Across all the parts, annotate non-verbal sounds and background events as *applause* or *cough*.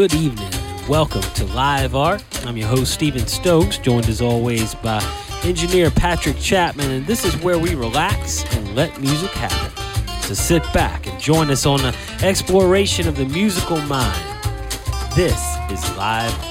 good evening. Welcome to Live Art. I'm your host, Stephen Stokes, joined as always by engineer Patrick Chapman, and this is where we relax and let music happen. So sit back and join us on the exploration of the musical mind. This is Live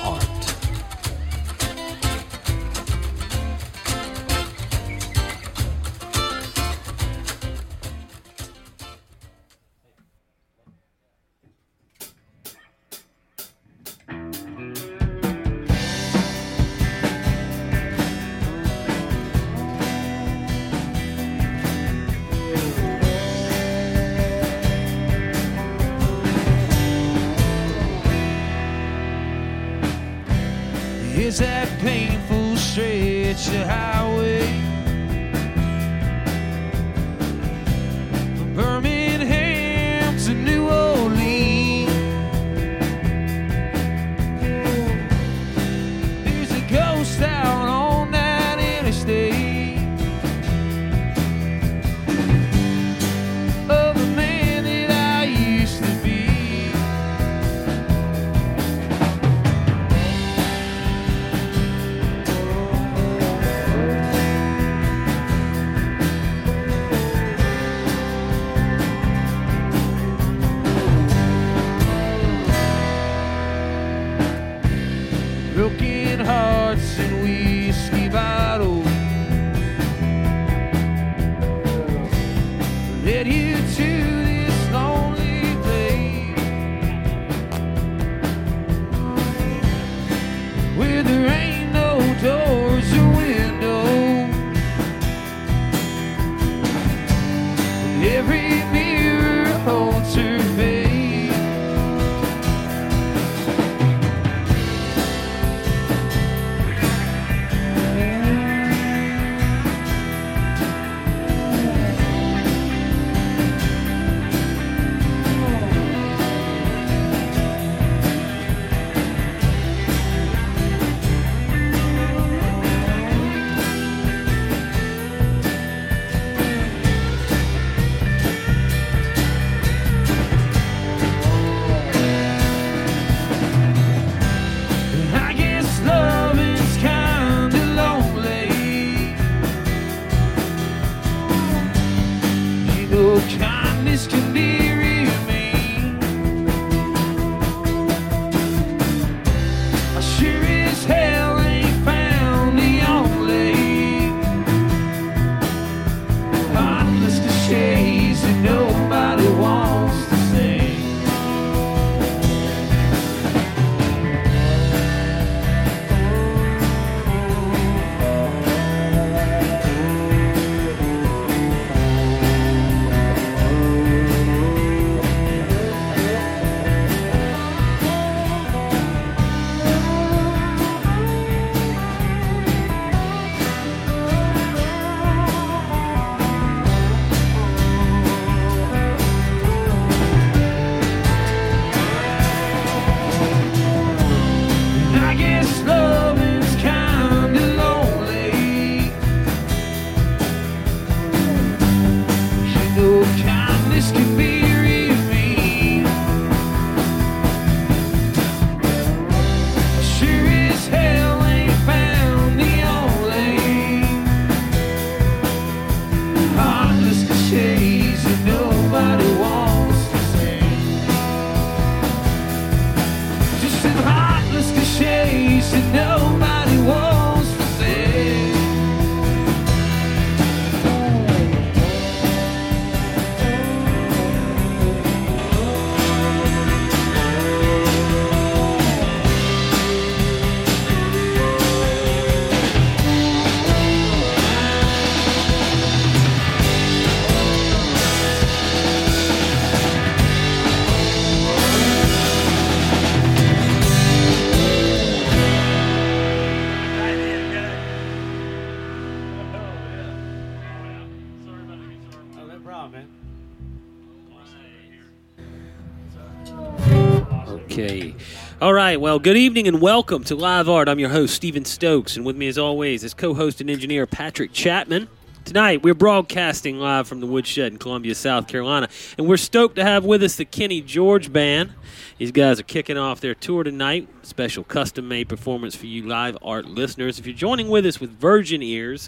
right. Well, good evening and welcome to Live Art. I'm your host, Stephen Stokes, and with me, as always, is co host and engineer Patrick Chapman. Tonight, we're broadcasting live from the woodshed in Columbia, South Carolina, and we're stoked to have with us the Kenny George Band. These guys are kicking off their tour tonight. Special custom made performance for you live art listeners. If you're joining with us with virgin ears,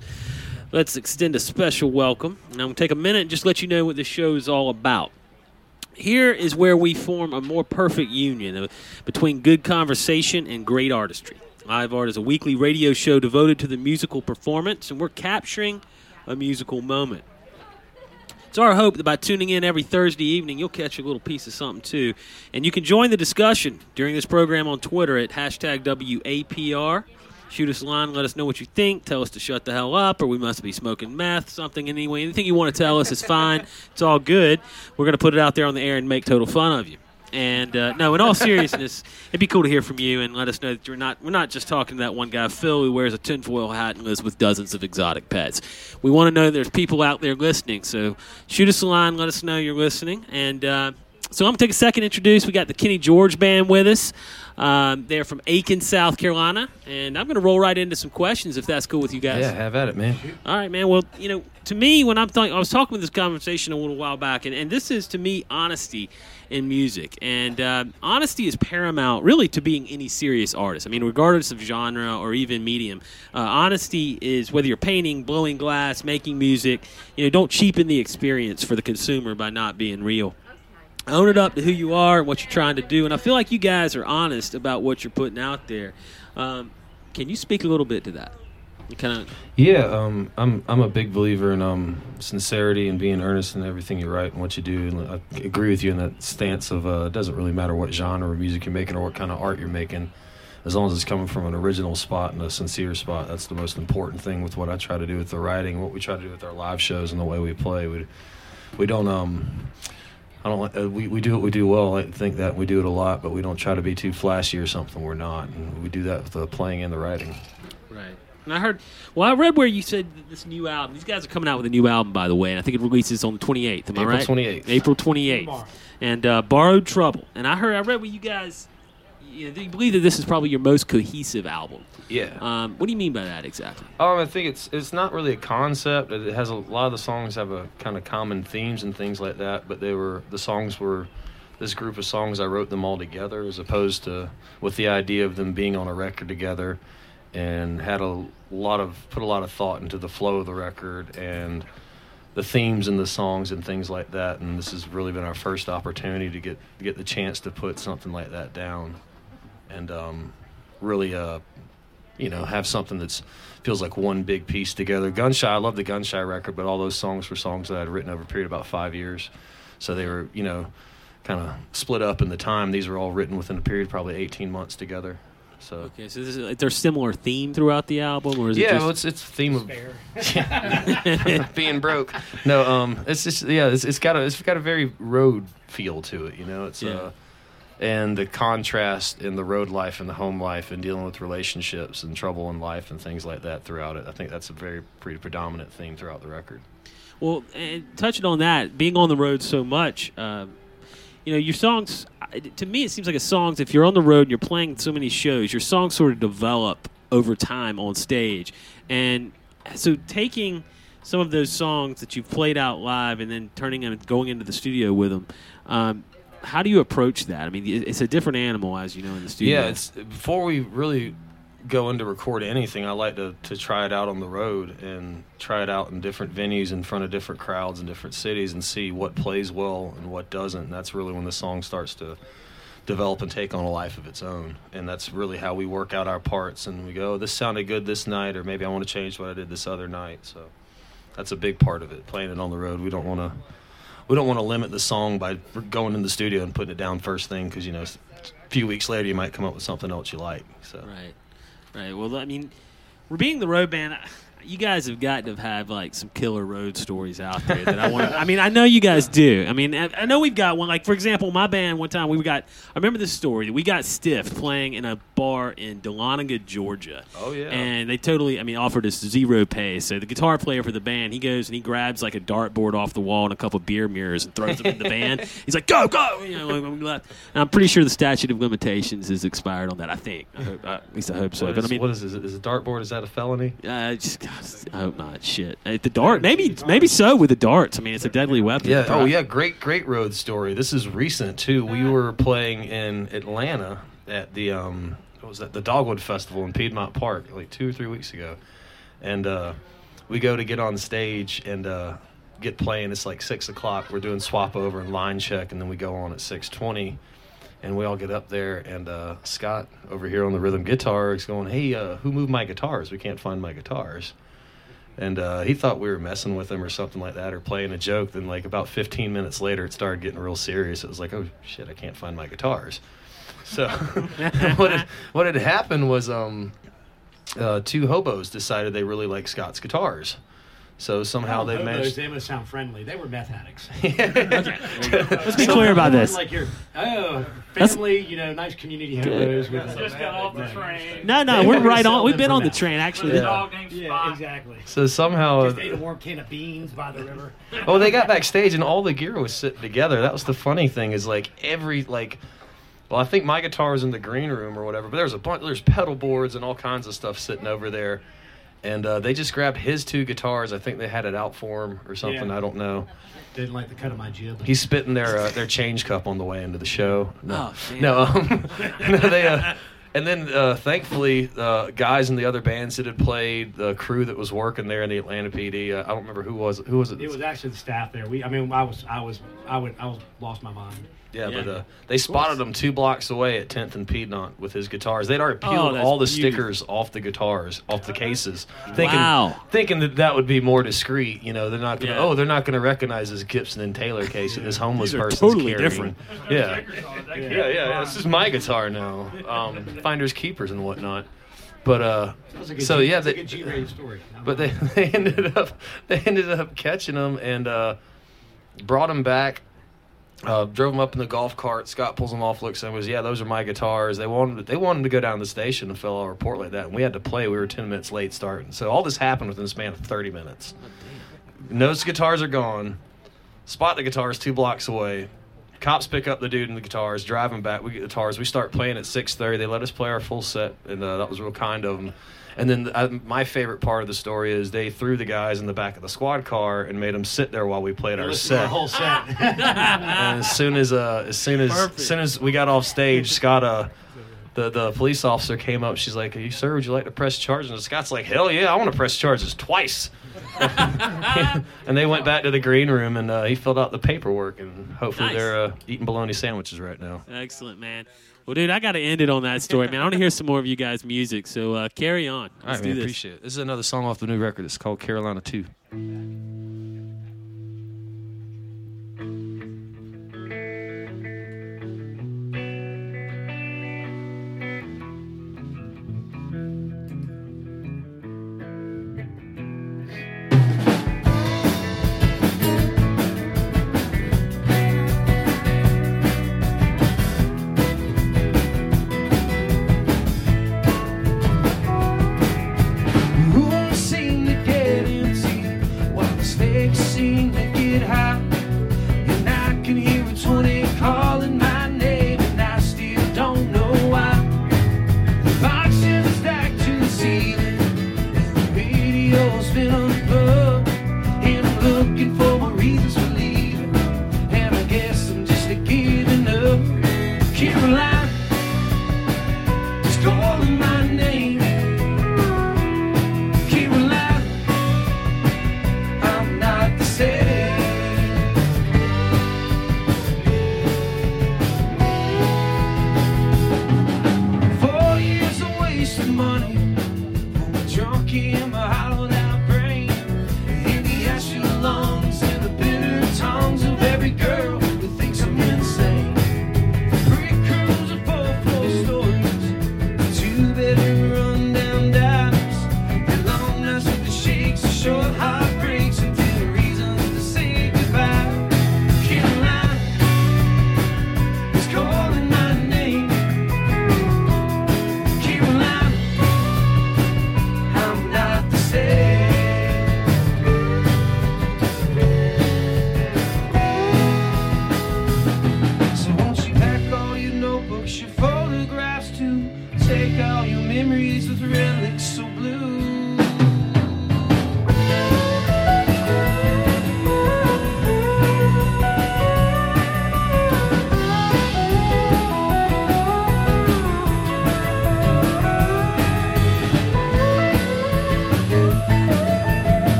let's extend a special welcome. And I'm going to take a minute and just let you know what this show is all about. Here is where we form a more perfect union between good conversation and great artistry. Live Art is a weekly radio show devoted to the musical performance, and we're capturing a musical moment. It's our hope that by tuning in every Thursday evening, you'll catch a little piece of something too. And you can join the discussion during this program on Twitter at hashtag WAPR. Shoot us a line, let us know what you think. Tell us to shut the hell up, or we must be smoking meth, something anyway. Anything you want to tell us is fine. *laughs* It's all good. We're going to put it out there on the air and make total fun of you. And uh, no, in all seriousness, *laughs* it'd be cool to hear from you and let us know that you're not. We're not just talking to that one guy, Phil, who wears a tinfoil hat and lives with dozens of exotic pets. We want to know there's people out there listening. So shoot us a line, let us know you're listening. And uh, so I'm gonna take a second to introduce. We got the Kenny George Band with us. Um, they're from Aiken, South Carolina, and I'm gonna roll right into some questions if that's cool with you guys. Yeah, have at it, man. All right, man. Well, you know, to me, when I'm th- I was talking with this conversation a little while back, and, and this is to me honesty in music, and uh, honesty is paramount, really, to being any serious artist. I mean, regardless of genre or even medium, uh, honesty is whether you're painting, blowing glass, making music. You know, don't cheapen the experience for the consumer by not being real. Own it up to who you are and what you're trying to do, and I feel like you guys are honest about what you're putting out there. Um, can you speak a little bit to that? Kind of. Yeah, um, I'm I'm a big believer in um, sincerity and being earnest in everything you write and what you do. And I agree with you in that stance of uh, it doesn't really matter what genre of music you're making or what kind of art you're making, as long as it's coming from an original spot and a sincere spot. That's the most important thing with what I try to do with the writing, what we try to do with our live shows, and the way we play. We we don't um. I don't. like- Uh, we we do what we do well. I think that we do it a lot, but we don't try to be too flashy or something. We're not, and we do that with the playing and the writing. Right. And I heard, well, I read where you said that this new album, these guys are coming out with a new album, by the way, and I think it releases on the 28th. Am I April right? 28th. April 28th. And uh, Borrowed Trouble. And I heard, I read where you guys, you, know, you believe that this is probably your most cohesive album. Yeah. Um, what do you mean by that exactly? Um, I think it's it's not really a concept. It has a, lot of the songs have a kind of common themes and things like that. But they were the songs were this group of songs. I wrote them all together as opposed to with the idea of them being on a record together, and had a lot of put a lot of thought into the flow of the record and the themes and the songs and things like that. And this has really been our first opportunity to get get the chance to put something like that down, and um, really uh, you know, have something that's feels like one big piece together. Gunshy, I love the Gunshy record, but all those songs were songs that I'd written over a period of about five years, so they were, you know, kind of split up in the time. These were all written within a period, of probably eighteen months together. So Okay, so this is, like, there's similar theme throughout the album, or is it yeah, just... well, it's it's a theme of *laughs* *laughs* being broke. No, um, it's just yeah, it's, it's got a it's got a very road feel to it. You know, it's Yeah. uh, and the contrast in the road life and the home life and dealing with relationships and trouble in life and things like that throughout it. I think that's a very pretty predominant theme throughout the record. Well, and touching on that, being on the road so much, um, you know, your songs. To me, it seems like a songs. If you're on the road and you're playing so many shows, your songs sort of develop over time on stage. And so, taking some of those songs that you've played out live and then turning them, and going into the studio with them. Um, how do you approach that? I mean, it's a different animal, as you know, in the studio. Yeah, it's before we really go in to record anything. I like to to try it out on the road and try it out in different venues in front of different crowds in different cities and see what plays well and what doesn't. And that's really when the song starts to develop and take on a life of its own. And that's really how we work out our parts. And we go, oh, this sounded good this night, or maybe I want to change what I did this other night. So that's a big part of it. Playing it on the road, we don't want to. We don't want to limit the song by going in the studio and putting it down first thing because you know a few weeks later you might come up with something else you like. So Right, right. Well, I mean, we're being the road band. You guys have got to have like some killer road stories out there that I want. I mean, I know you guys do. I mean, I, I know we've got one. Like for example, my band one time we got. I remember this story. We got stiffed playing in a bar in Dahlonega, Georgia. Oh, yeah. And they totally, I mean, offered us zero pay. So the guitar player for the band, he goes and he grabs like a dartboard off the wall and a couple beer mirrors and throws them in the band. *laughs* He's like, "Go, go!" You know, left. And I'm pretty sure the statute of limitations is expired on that. I think. I hope, uh, at least I hope so. what but I mean, what is, is it? Is a dartboard? Is that a felony? uh, just, I hope not. Shit. At the dart, maybe maybe so with the darts. I mean, it's a deadly weapon. Yeah. Oh, yeah. Great, great road story. This is recent too. We were playing in Atlanta at the um, what was that? The Dogwood Festival in Piedmont Park, like two or three weeks ago, and uh, we go to get on stage and uh, get playing. It's like six o'clock. We're doing swap over and line check, and then we go on at six twenty. And we all get up there, and uh, Scott over here on the rhythm guitar is going, "Hey, uh, who moved my guitars? We can't find my guitars." and uh, he thought we were messing with him or something like that or playing a joke then like about 15 minutes later it started getting real serious it was like oh shit i can't find my guitars so *laughs* what had, what had happened was um, uh, two hobos decided they really like scott's guitars so somehow Oh, they hobos, managed They must sound friendly. They were meth addicts. *laughs* Let's be clear about this. Like your oh That's- you know, nice community hobos with Just got off the train. No, no, we're right on. We've been on the train actually. With a Yeah. dog named Yeah, exactly. so somehow Just ate a warm can of beans by the river. *laughs* oh they got backstage and all the gear was sitting together that was the funny thing is like every like well i think my guitar was in the green room or whatever but there's a bunch there's pedal boards and all kinds of stuff sitting over there and uh, they just grabbed his two guitars i think they had it out for him or something Yeah. i don't know Didn't like the cut of my jib. he's spitting their uh, their change cup on the way into the show no Oh, no, um, *laughs* no they uh, and then uh, thankfully uh, guys in the other bands that had played the crew that was working there in the atlanta pd uh, i don't remember who was who was it It was actually the staff there. We, I mean, I was, I was, I would, I was lost my mind. Yeah, Yeah. but uh, they spotted him two blocks away at 10th and Piedmont with his guitars. They'd already Oh, peeled that's all the beautiful. stickers off the guitars, off the cases, thinking Wow. thinking that that would be more discreet. You know, they're not gonna. Yeah. Oh, they're not gonna recognize this Gibson and Taylor case that this *laughs* homeless These are person's totally carrying. different. Yeah, Yeah. yeah, yeah, yeah. This is my guitar now. Um, finders keepers and whatnot. But uh, That was a good so G, yeah, that's a they, good G-rated story. but they, *laughs* they ended up they ended up catching him and uh, brought him back. Uh, drove them up in the golf cart. Scott pulls them off, looks and goes, "Yeah, those are my guitars." They wanted they wanted to go down to the station and fill out a report like that, and we had to play. We were ten minutes late starting, so all this happened within the span of thirty minutes. Knows guitars are gone. Spot the guitars two blocks away. Cops pick up the dude and the guitars, drive him back. We get the guitars. We start playing at six thirty. They let us play our full set, and uh, that was real kind of them. And then uh, my favorite part of the story is they threw the guys in the back of the squad car and made them sit there while we played our set. the whole set. *laughs* And as soon as uh, as soon as Perfect. as soon as we got off stage, Scott uh, the the police officer came up. She's like, "You sir, would you like to press charges?" And Scott's like, "Hell yeah, I want to press charges twice." *laughs* and they went back to the green room, and uh, he filled out the paperwork, and hopefully Nice. they're uh, eating bologna sandwiches right now. Excellent, man. Well, dude, I got to end it on that story, man. I want to hear some more of you guys' music, so uh, carry on. Let's All right, man, appreciate it. This is another song off the new record. It's called Carolina 2.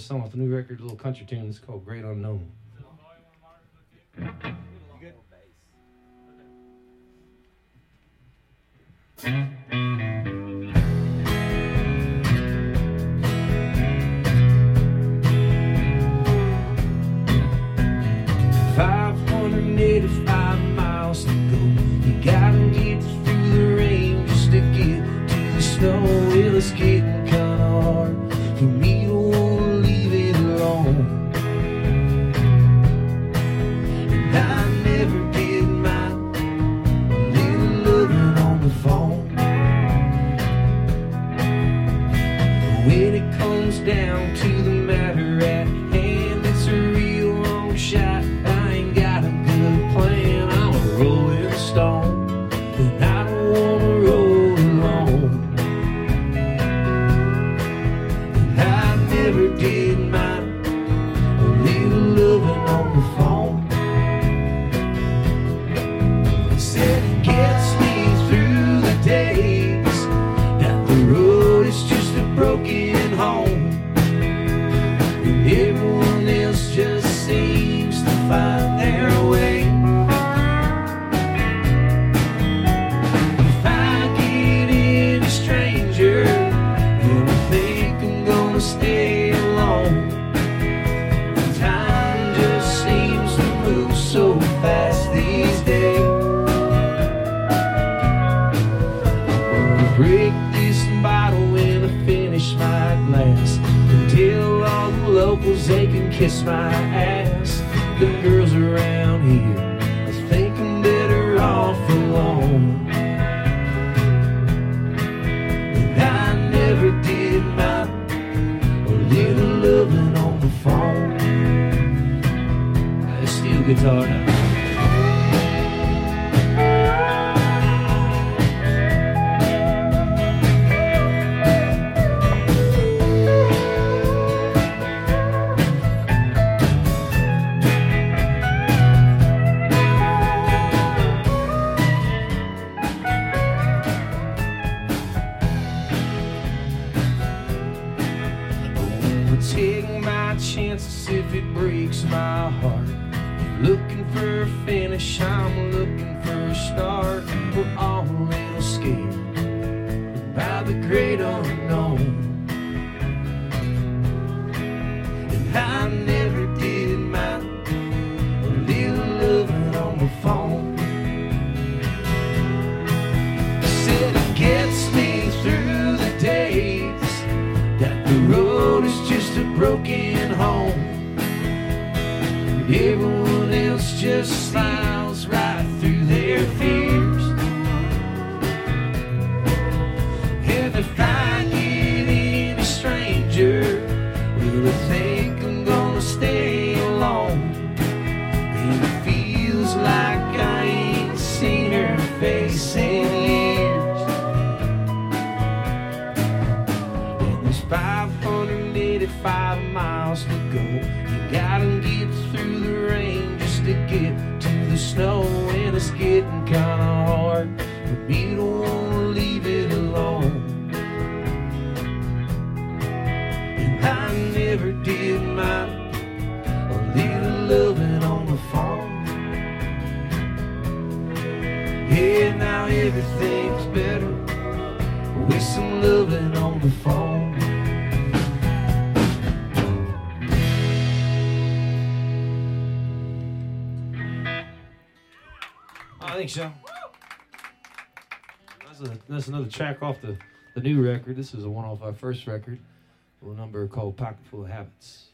song off a new record, a little country tune. It's called Great Unknown. every day. track off the, the new record. This is a one off our first record, a number called Pocketful of Habits.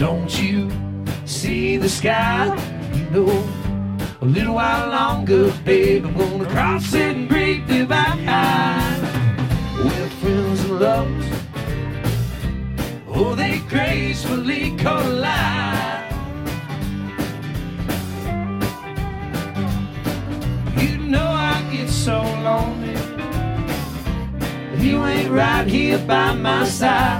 Don't you see the sky? You know, a little while longer, babe, I'm gonna cross it and break the divide. We're friends and lovers. Oh, they gracefully collide. You know I get so lonely. You ain't right here by my side.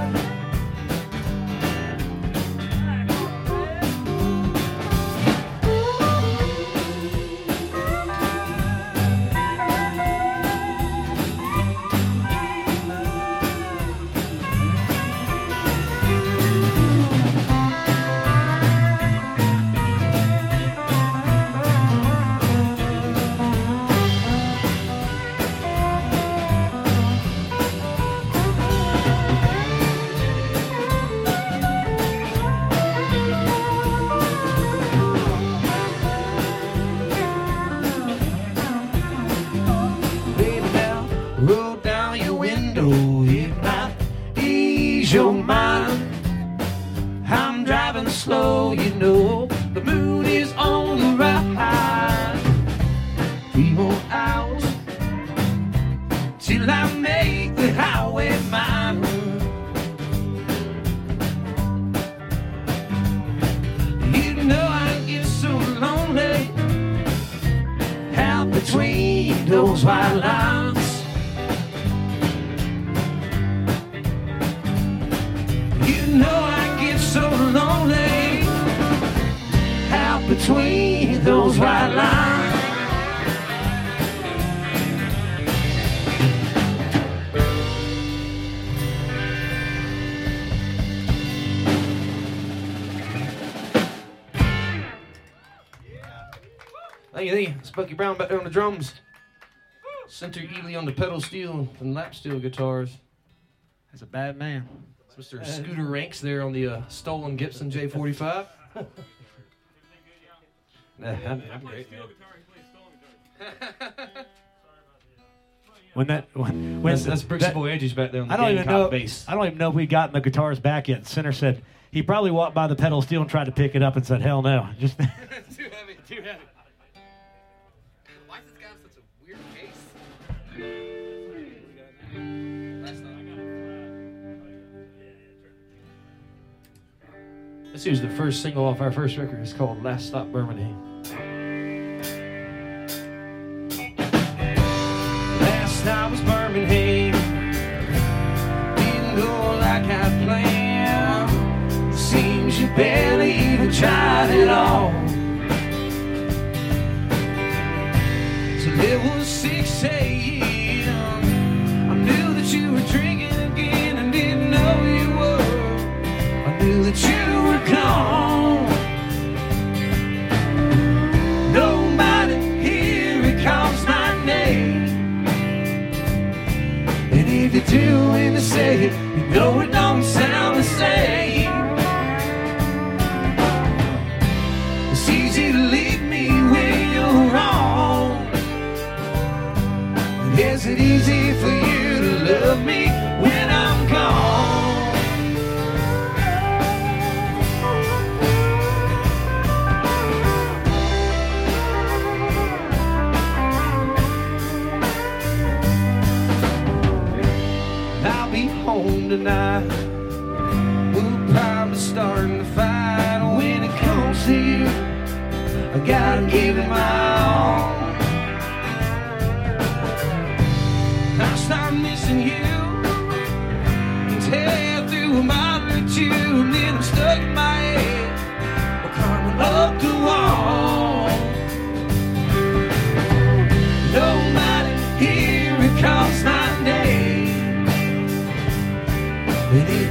Ease your mind. I'm driving slow, you know. The moon is on the rise. Three more hours till I make the highway mine. You know I get so lonely out between those white lines. Know I get so lonely out between those white lines. Thank you, thank you. Bucky Brown back there on the drums. Center Ely on the pedal steel and lap steel guitars. That's a bad man. It's Mr. Scooter Ranks there on the uh, stolen Gibson J45. I'm, *laughs* I'm great, man. *laughs* When that when, when That's, that's Brixie that- Boy Edges back there on the I don't even know. bass. I don't even know if we gotten the guitars back yet. Center said he probably walked by the pedal steel and tried to pick it up and said, "Hell no!" *laughs* Just too heavy, too heavy. This was the first single off our first record. It's called Last Stop Birmingham. Last stop was Birmingham. Didn't go like I planned. Seems you barely even tried it all. Till it was 6 a.m. Um, I knew that you were drinking again and didn't know you were. I knew that you Nobody here my name. And if you do when they say it, you know it don't sound the same.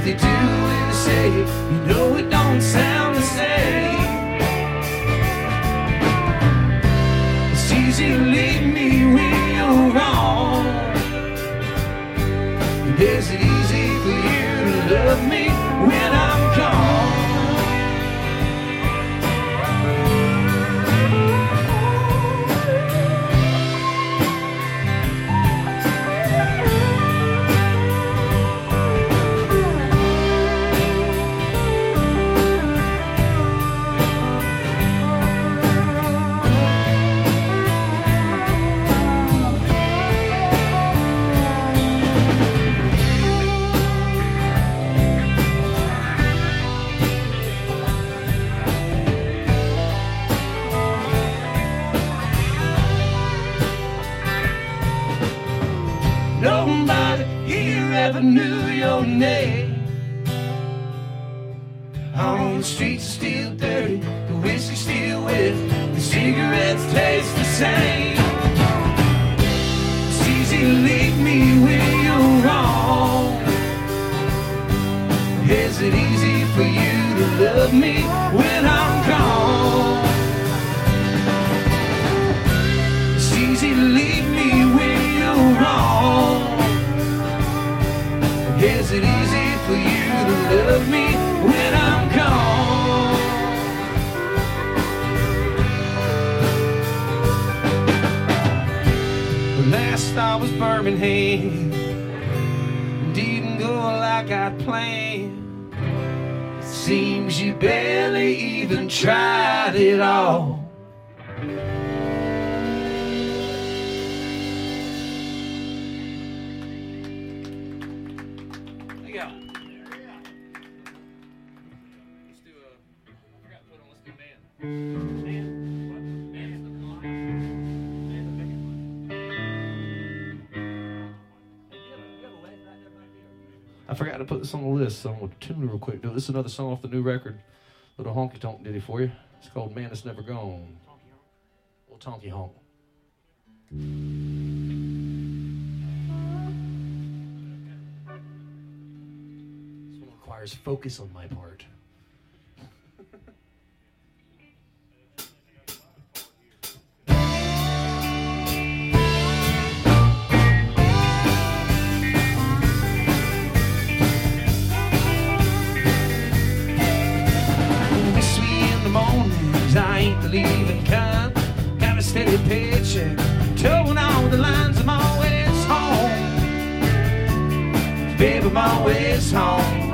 If they do and they say it, you know it don't sound the same. It's easy to leave me when you're wrong. And is it This on the list, so I'm gonna tune it real quick. This is another song off the new record. Little honky tonk ditty for you. It's called Man That's Never Gone. Little tonky honk. This one requires focus on my part. Leaving kind. Got a steady paycheck, towing all the lines. I'm always home, baby. I'm always home.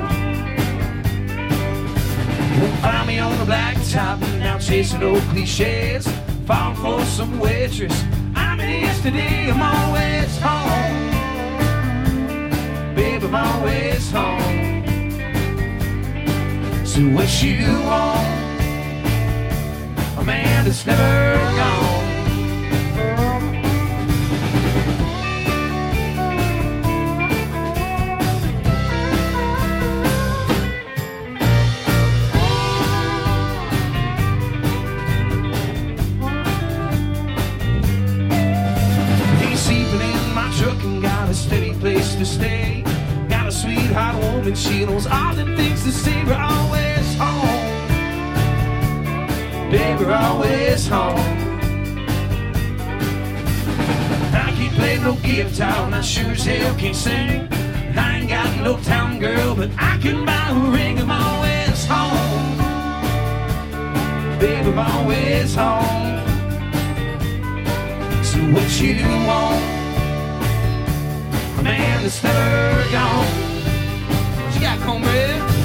Won't find me on the blacktop now chasing old cliches, falling for some waitress. I'm in yesterday. I'm always home, baby. I'm always home. So what you want? That's never gone. Steady place to stay. Got a sweetheart woman, she knows all the things to say. We're always home. I can't play no guitar, and I sure as hell can't sing. I ain't got no town girl, but I can buy a ring. I'm always home. Baby, I'm always home. So what you want? A man that's never gone. What you got, cornbread?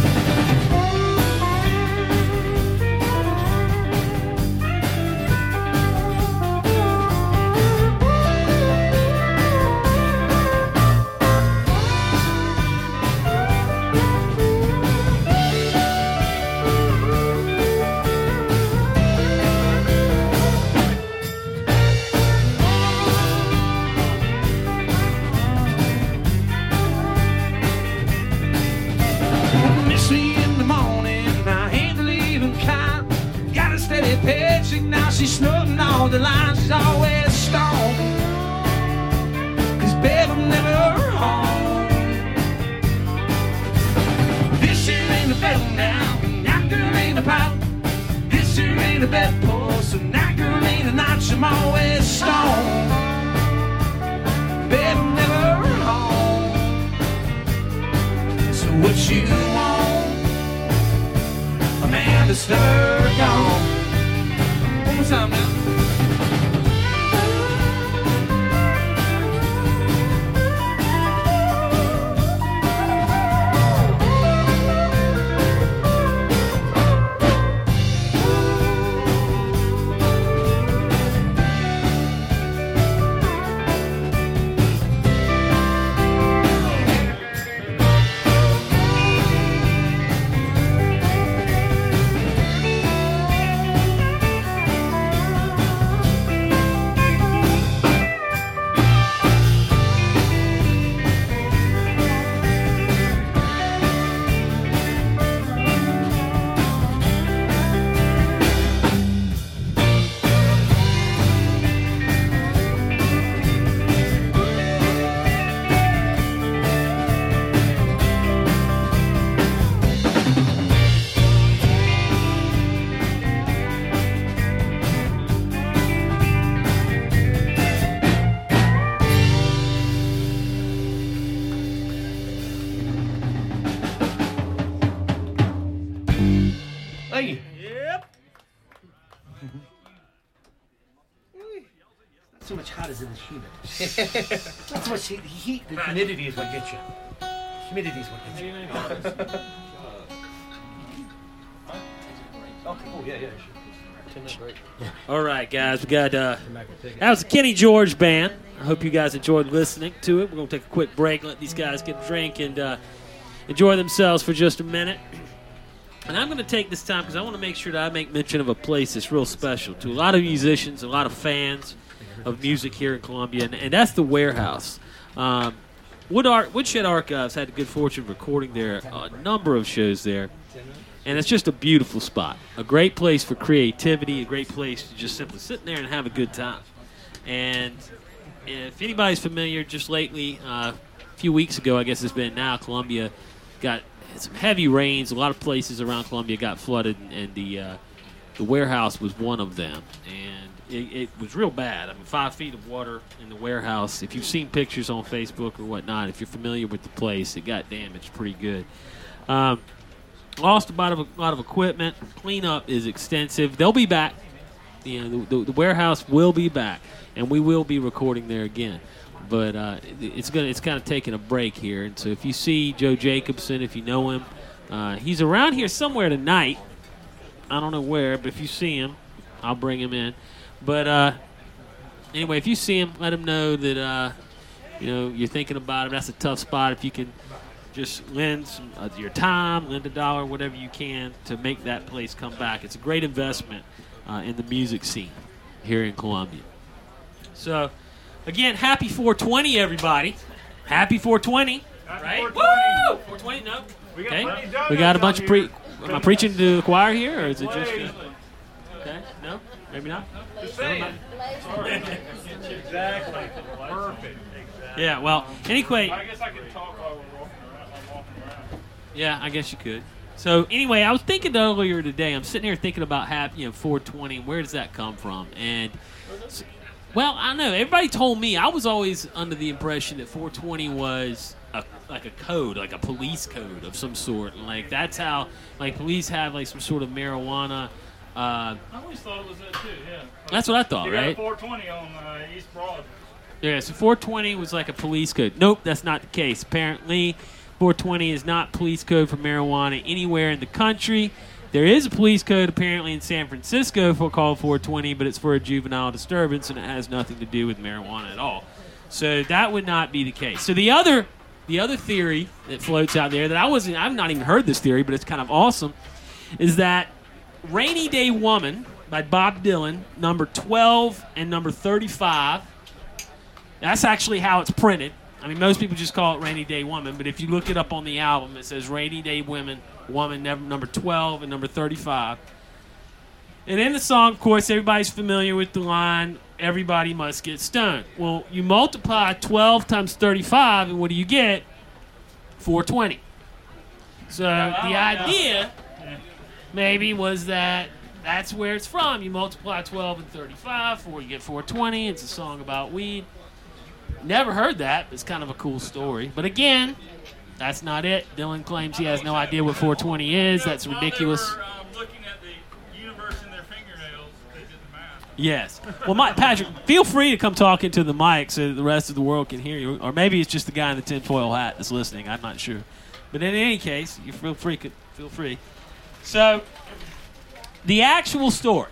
She's snorting all the lines. She's always stoned. Cause babe, I'm never home. This here ain't a bed now, that girl ain't a pal. This here ain't a bedpost, so that girl ain't a notch. I'm always stoned. Babe, I'm never home. So what you want? A man humid. what so much heat. heat the humidity is what gets you. Humidity is what gets you. *laughs* Oh, cool. Yeah, yeah, sure. Ten minute break. All right, guys, we got uh, that was the Kenny George band. I hope you guys enjoyed listening to it. We're gonna take a quick break, let these guys get a drink and uh, enjoy themselves for just a minute. And I'm gonna take this time because I want to make sure that I make mention of a place that's real special to a lot of musicians, a lot of fans of music here in Columbia, and, and that's the Warehouse. Um, Wood Art, Woodshed Archives had the good fortune of recording there a number of shows there. And it's just a beautiful spot. A great place for creativity, a great place to just simply sit there and have a good time. And if anybody's familiar, just lately, uh, a few weeks ago, I guess it's been now, Columbia got some heavy rains. A lot of places around Columbia got flooded, and the uh, the warehouse was one of them. And it, it was real bad. I mean, five feet of water in the warehouse. If you've seen pictures on Facebook or whatnot, if you're familiar with the place, it got damaged pretty good. Um, lost a lot of a lot of equipment. Cleanup is extensive. They'll be back. You know, the, the, the warehouse will be back, and we will be recording there again. But uh, it- it's gonna it's kind of taking a break here. And so if you see Joe Jacobson, if you know him, uh, he's around here somewhere tonight. I don't know where, but if you see him, I'll bring him in. But uh, anyway, if you see him, let him know that uh, you know you're thinking about him. That's a tough spot. If you can just lend some, uh, your time, lend a dollar, whatever you can to make that place come back. It's a great investment uh, in the music scene here in Columbia. So, again, happy 420, everybody. Happy 420. Right? 420. Woo! 420, no. We got Okay. We got a bunch of pre. Am I preaching to the choir here, or is it just. Okay? No? Maybe not? Just saying. Exactly. Perfect. Yeah, well, anyway. I guess I can talk while we're walking around. I'm walking around. Yeah, I guess you could. So anyway, I was thinking earlier today. I'm sitting here thinking about half, you know, 420. Where does that come from? And well, I know. Everybody told me I was always under the impression that 420 was a, like a code, like a police code of some sort. And like that's how like police have like some sort of marijuana. Uh, I always thought it was that too. Yeah. that's what I thought, You right? 420 on uh, East Broad. Yeah, so 420 was like a police code. Nope, that's not the case. Apparently, 420 is not police code for marijuana anywhere in the country. There is a police code apparently in San Francisco for called 420, but it's for a juvenile disturbance and it has nothing to do with marijuana at all. So that would not be the case. So the other the other theory that floats out there that I wasn't I've not even heard this theory, but it's kind of awesome, is that Rainy Day Woman by Bob Dylan, number 12 and number 35 that's actually how it's printed. I mean, most people just call it Rainy Day Woman, but if you look it up on the album, it says Rainy Day Women, Woman, number 12 and number 35. And in the song, of course, everybody's familiar with the line, everybody must get stoned. Well, you multiply 12 times 35, and what do you get? 420. So the idea maybe was that that's where it's from. You multiply 12 and 35, for you get 420. It's a song about weed. Never heard that. It's kind of a cool story. But again, that's not it. Dylan claims he has no idea what 420 is. That's ridiculous. While they were, um, looking at the universe in their fingernails, they did the math. Yes. Well, Mike, Patrick, feel free to come talk into the mic so that the rest of the world can hear you. Or maybe it's just the guy in the tinfoil hat that's listening. I'm not sure. But in any case, you feel free. Feel free. So, the actual story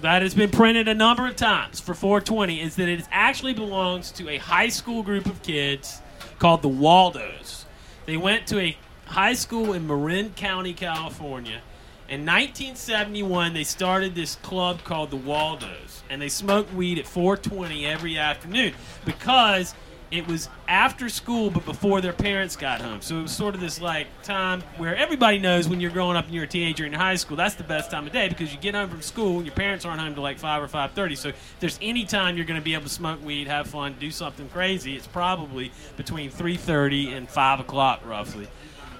that has been printed a number of times for 420 is that it actually belongs to a high school group of kids called the Waldos. They went to a high school in Marin County, California. In 1971, they started this club called the Waldos, and they smoked weed at 420 every afternoon because it was after school but before their parents got home. So it was sort of this like time where everybody knows when you're growing up and you're a teenager in high school, that's the best time of day because you get home from school and your parents aren't home till like 5 or 5.30. So if there's any time you're going to be able to smoke weed, have fun, do something crazy, it's probably between 3.30 and 5 o'clock roughly.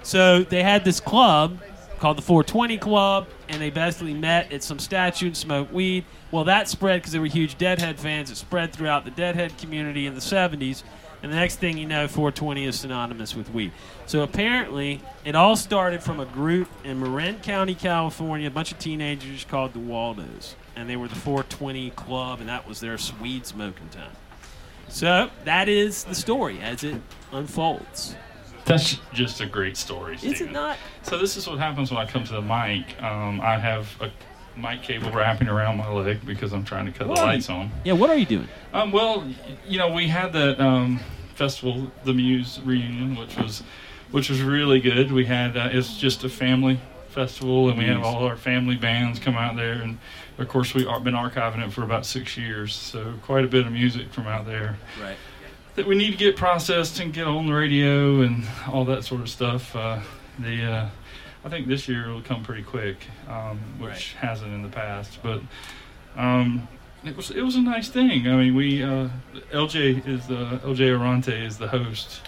So they had this club called the 420 Club, and they basically met at some statue and smoked weed. Well, that spread because they were huge Deadhead fans. It spread throughout the Deadhead community in the 70s, and the next thing you know, 420 is synonymous with weed. So apparently, it all started from a group in Marin County, California, a bunch of teenagers called the Waldos, and they were the 420 Club, and that was their weed smoking time. So that is the story as it unfolds. That's just a great story, Is it not? So this is what happens when I come to the mic. Um, I have a mic cable wrapping around my leg because I'm trying to cut What the lights you- on. Yeah, what are you doing? Um, well, you know, we had that um, festival, the Muse reunion, which was which was really good. We had uh, it's just a family festival, and we have all our family bands come out there, and of course we've been archiving it for about six years, so quite a bit of music from out there Right. that we need to get processed and get on the radio and all that sort of stuff. Uh, the uh, I think this year will come pretty quick, um, which hasn't in the past, but. Um, it was it was a nice thing. I mean, we uh, LJ is the LJ Arante is the host,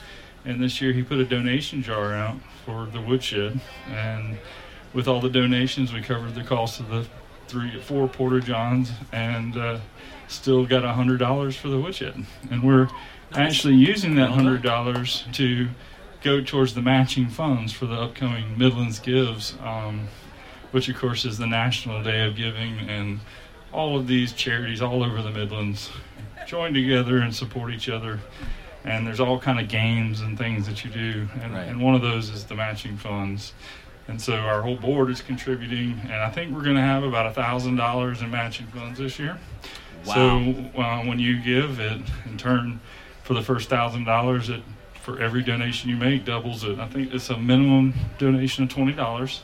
and this year he put a donation jar out for the woodshed, and with all the donations, we covered the cost of the three four porter johns, and uh, still got a hundred dollars for the woodshed, and we're actually using that hundred dollars to go towards the matching funds for the upcoming Midlands Gives, um, which of course is the National Day of Giving and all of these charities all over the Midlands join together and support each other. And there's all kind of games and things that you do, and, Right. and one of those is the matching funds. And so our whole board is contributing, and I think we're going to have about a thousand dollars in matching funds this year. So uh, when you give it, in turn, for the first thousand dollars, it for every donation you make doubles it. I think it's a minimum donation of twenty dollars.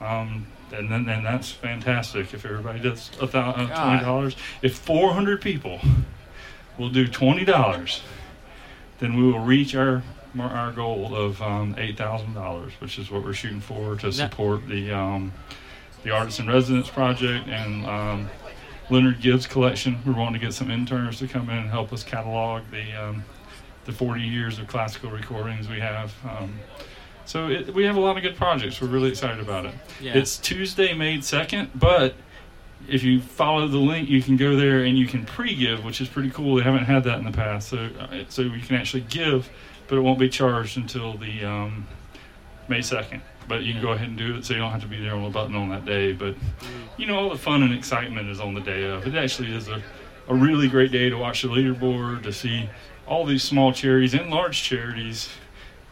Um, and then and that's fantastic if everybody does a thou- uh, twenty dollars. If four hundred people will do twenty dollars, then we will reach our our goal of um, eight thousand dollars, which is what we're shooting for to support the um, the artist in residence project and um, Leonard Gibbs collection. We're wanting to get some interns to come in and help us catalog the um, the 40 years of classical recordings we have. Um, so it, we have a lot of good projects. We're really excited about it. Yeah. It's Tuesday, May 2nd, but if you follow the link, you can go there and you can pre-give, which is pretty cool. They haven't had that in the past, so uh, so you can actually give, but it won't be charged until the um, May 2nd. But you can go ahead and do it, so you don't have to be there on the button on that day. But you know, all the fun and excitement is on the day of. It actually is a, a really great day to watch the leaderboard, to see all these small charities and large charities,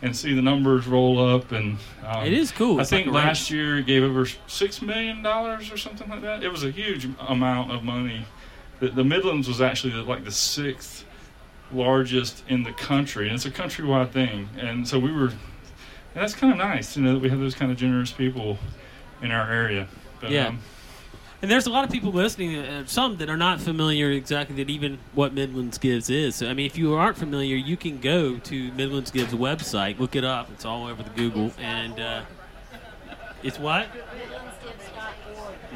and see the numbers roll up. And um, It is cool. I think like last year it gave over six million dollars or something like that. It was a huge amount of money. The, the Midlands was actually the, like the sixth largest in the country, and it's a countrywide thing. And so we were, and that's kind of nice, you know, that we have those kind of generous people in our area. But, Yeah. um, And there's a lot of people listening, uh, some that are not familiar exactly that even what Midlands Gives is. So, I mean, if you aren't familiar, you can go to Midlands Gives website, look it up. It's all over the Google, and uh, it's what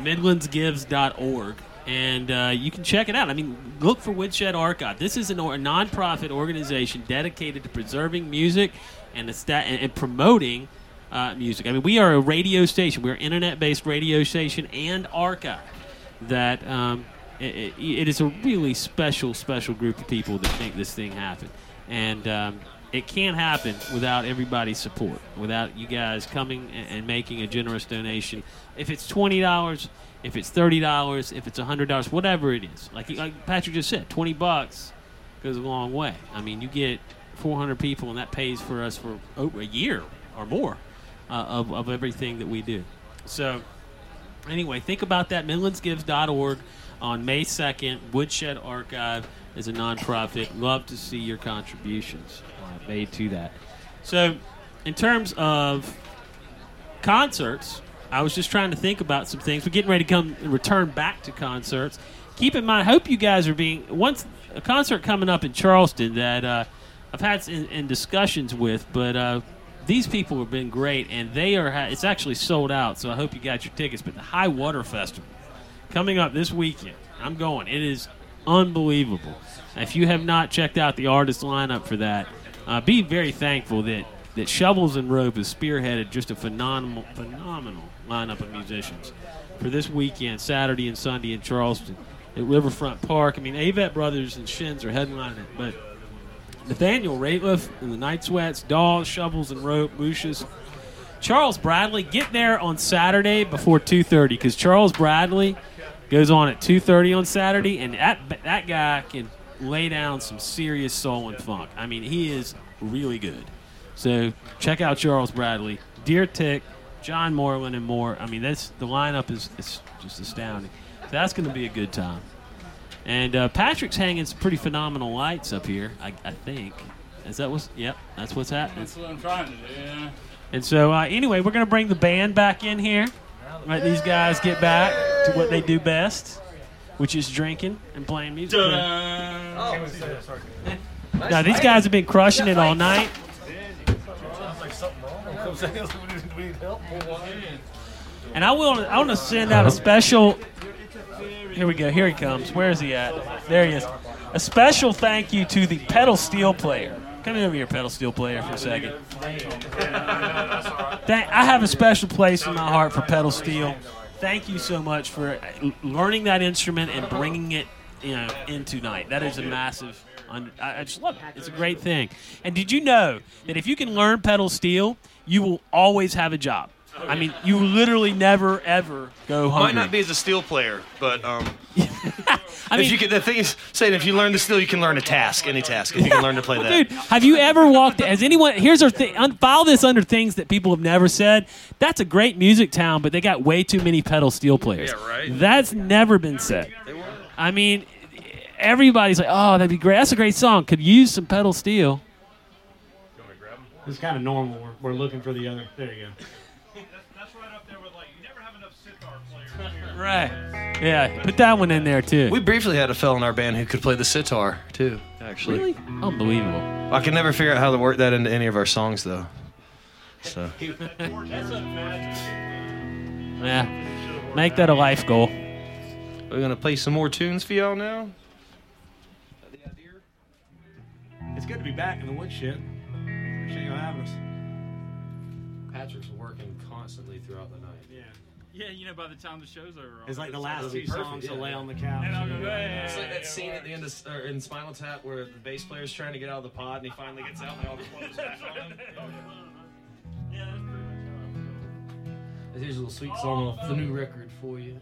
midlandsgives.org and uh, you can check it out. I mean, look for Woodshed Archive. This is a nonprofit organization dedicated to preserving music and, and, and promoting uh, music. I mean, we are a radio station. We're an internet-based radio station and archive that um, it, it, is a really special, special group of people that make this thing happen. And um, it can't happen without everybody's support, without you guys coming and, and making a generous donation. If it's twenty dollars, if it's thirty dollars, if it's hundred dollars, whatever it is, like like Patrick just said, twenty bucks goes a long way. I mean, you get four hundred people, and that pays for us for over a year or more uh, of of everything that we do. So anyway, think about that. MidlandsGives.org on May 2nd. Woodshed Archive is a nonprofit. Love to see your contributions uh, made to that. So, in terms of concerts, I was just trying to think about some things. We're getting ready to come and return back to concerts. Keep in mind, I hope you guys are being once a concert coming up in Charleston that uh, I've had in, in discussions with, but uh, these people have been great, and they are. Ha- it's actually sold out, so I hope you got your tickets. But the High Water Festival coming up this weekend, I'm going. It is unbelievable. If you have not checked out the artist lineup for that, uh, be very thankful that that Shovels and Rope has spearheaded just a phenomenal, phenomenal lineup of musicians for this weekend, Saturday and Sunday in Charleston at Riverfront Park. I mean, Avett Brothers and Shins are headlining it, but Nathaniel Rateliff and the Night Sweats, Dawes, Shovels and Rope, Lucius, Charles Bradley. Get there on Saturday before 2:30 because Charles Bradley goes on at 2:30 on Saturday, and that that guy can lay down some serious soul and funk. I mean, he is really good. So check out Charles Bradley, Deer Tick, John Moreland, and more. I mean, that's the lineup is, is just astounding. So that's going to be a good time. And uh, Patrick's hanging some pretty phenomenal lights up here. I, I think. Is that what's? Yep, that's what's happening. That's what I'm trying to do. Yeah. And so, uh, anyway, we're going to bring the band back in here. Let these guys get back to what they do best, which is drinking and playing music. Ta-da! Now, these guys have been crushing it all night. *laughs* And I will. I want to send out a special. Here we go. Here he comes. Where is he at? There he is. A special thank you to the pedal steel player. Come over here, pedal steel player, for a second. I have a special place in my heart for pedal steel. Thank you so much for learning that instrument and bringing it, you know, into night. That is a massive. I just love it. It's a great thing. And did you know that if you can learn pedal steel, you will always have a job? I mean, you literally never ever go hungry. Might not be as a steel player, but um, *laughs* I mean, if you can, the thing is saying if you learn the steel, you can learn a task, any task. If you can learn to play Well, that. Dude, have you ever walked? Has anyone? Here's our thing. un- File this under things that people have never said. That's a great music town, but they got way too many pedal steel players. Yeah, right. That's never been said. I mean, everybody's like, "Oh, that'd be great. That's a great song. Could use some pedal steel." It's kind of normal. We're, we're looking for the other. There you go. Right. Yeah. Put that one in there too. We briefly had a fella in our band who could play the sitar too. Actually, really unbelievable. I can never figure out how to work that into any of our songs though. So Yeah. Make that a life goal. we're gonna play some more tunes for y'all now. It's good to be back in the woodshed. Appreciate you having us. Patrick's Yeah, you know, by the time the show's over, It's like the last That'll two perfect, songs yeah. to lay on the couch. and I'll go, hey, It's like that hey, scene at the end of or in Spinal Tap where the bass player's trying to get out of the pod and he finally gets out and they all close back on him. *laughs* Oh, yeah, that's pretty much how I feel. Here's a little sweet song off the new record for you.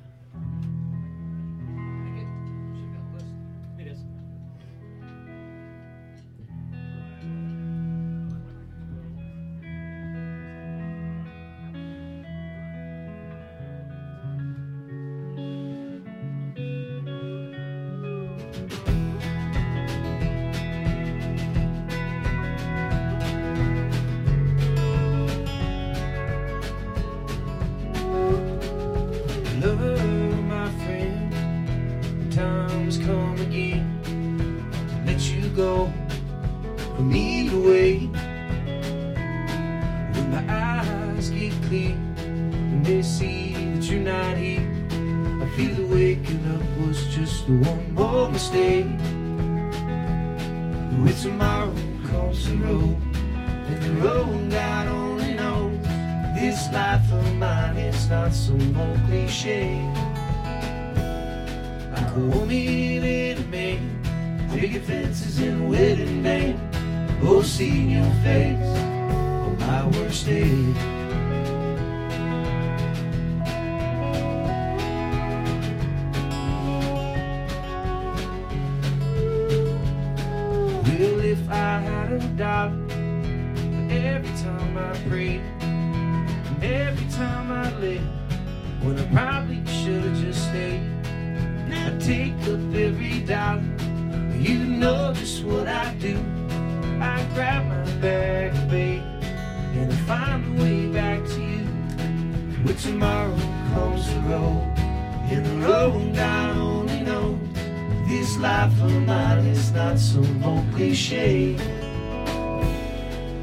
Life of mine is not some old cliche.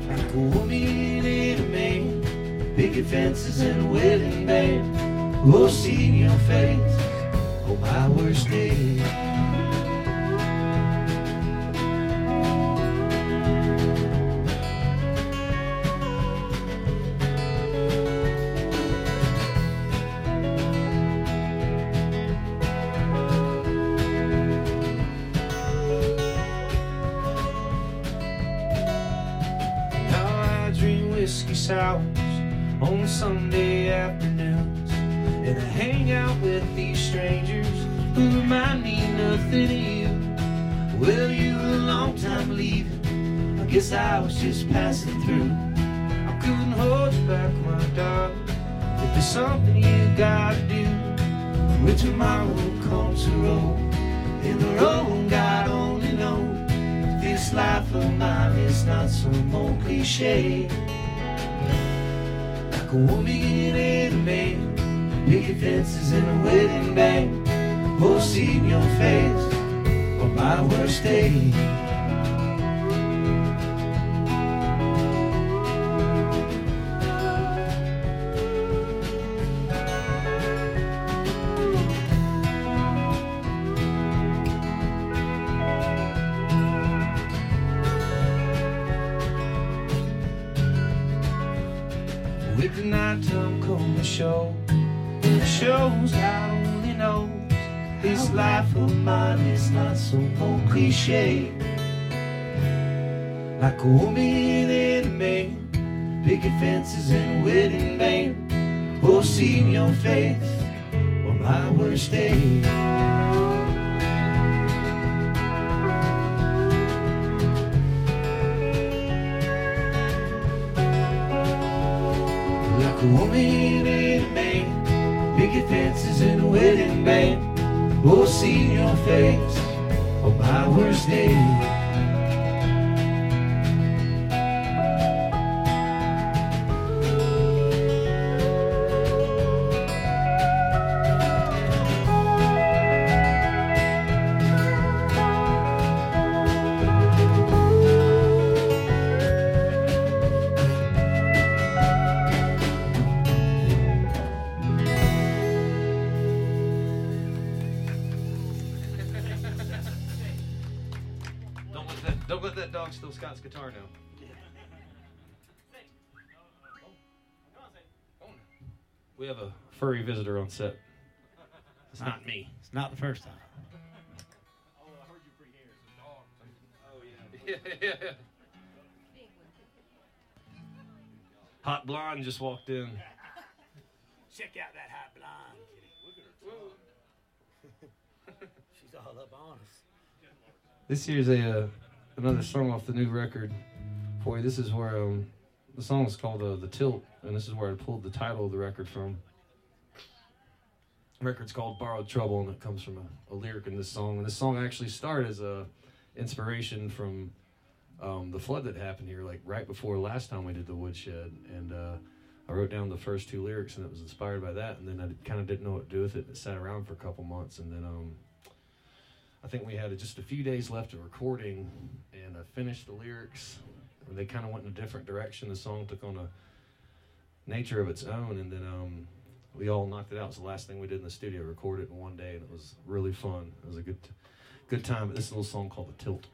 Like a man, picket fences and a wedding band. Oh, seeing your face on my worst day. Cliche. Like a woman a man, picket fences and a wedding band. Oh, seeing your face on my worst day. Like a woman and a man, picket fences and wedding band. Oh, seeing your face on my worst day. It's not the first time. Oh, I heard you prehears a dog. Oh yeah, yeah, yeah. Hot blonde just walked in. Check out that hot blonde kitty. Look at her. She's all up on us. This here's a uh, another song off the new record Boy. This is where um, the song is called uh, "The Tilt," and this is where I pulled the title of the record from. Record's called "Borrowed Trouble," and it comes from a, a lyric in this song. And this song actually started as a inspiration from um, the flood that happened here, like right before last time we did the woodshed, and. Uh, I wrote down the first two lyrics, and it was inspired by that. And then I kind of didn't know what to do with it. It sat around for a couple months, and then um, I think we had just a few days left of recording, and I finished the lyrics. And they kind of went in a different direction. The song took on a nature of its own, and then um, we all knocked it out. It's the last thing we did in the studio. Recorded it in one day, and it was really fun. It was a good, good time. But this little song called "The Tilt."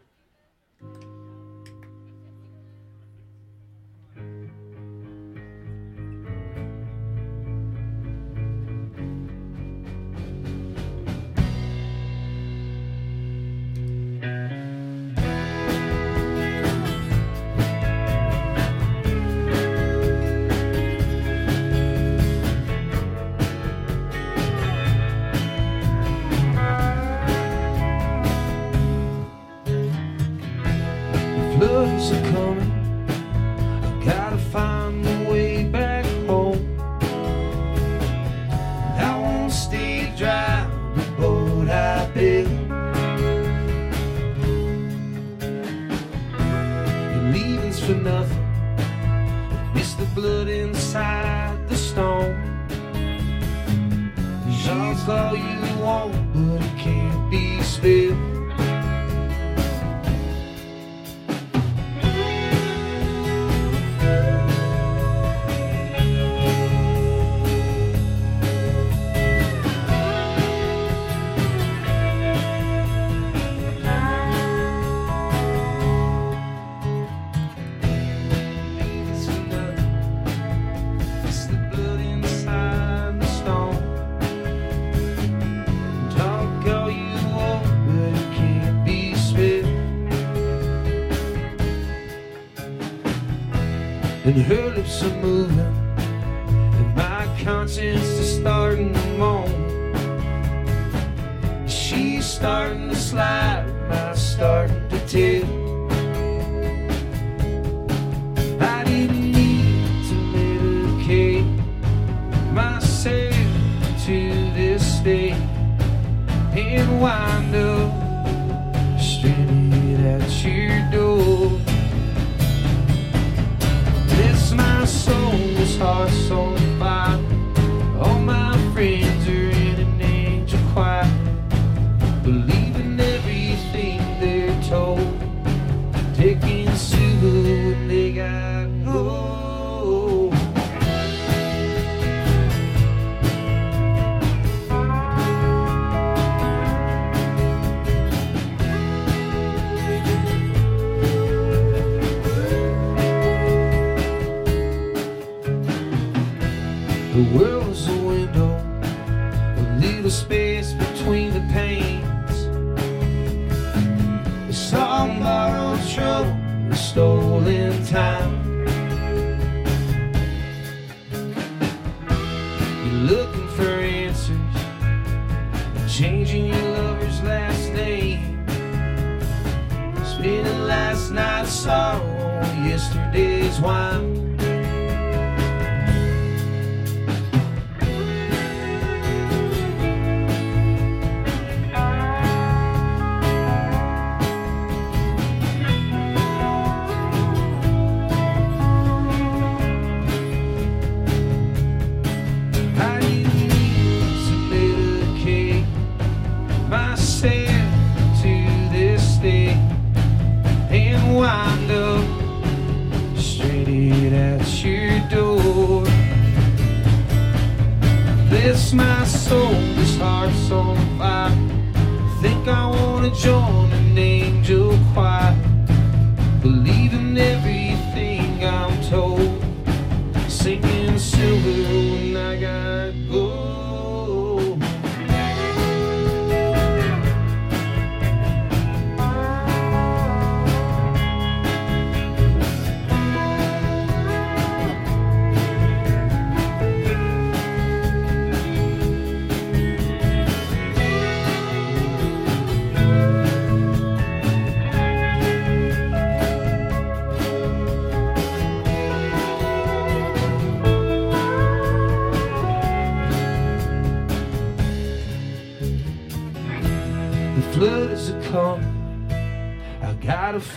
And her lips looking for answers, changing your lover's last name. Spending last night's sorrow yesterday's wine. Heart's. Think I wanna join an angel choir,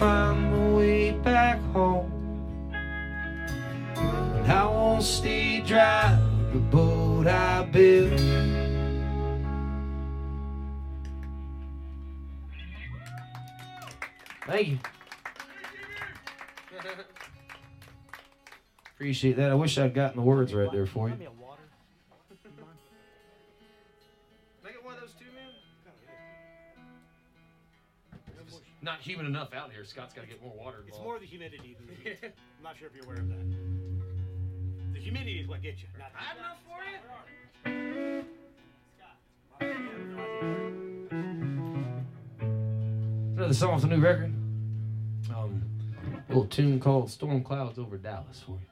find the way back home. And I won't stay dry the boat I built. Thank you. *laughs* Appreciate that. I wish I'd gotten the words right there for you. not humid enough out here. Scott's got to get more water. Involved. It's more the humidity. Than the heat. I'm not sure if you're aware of that. The humidity is what gets you. Not I have enough for you. Another song off the new record. Um, little tune called "Storm Clouds Over Dallas" for you.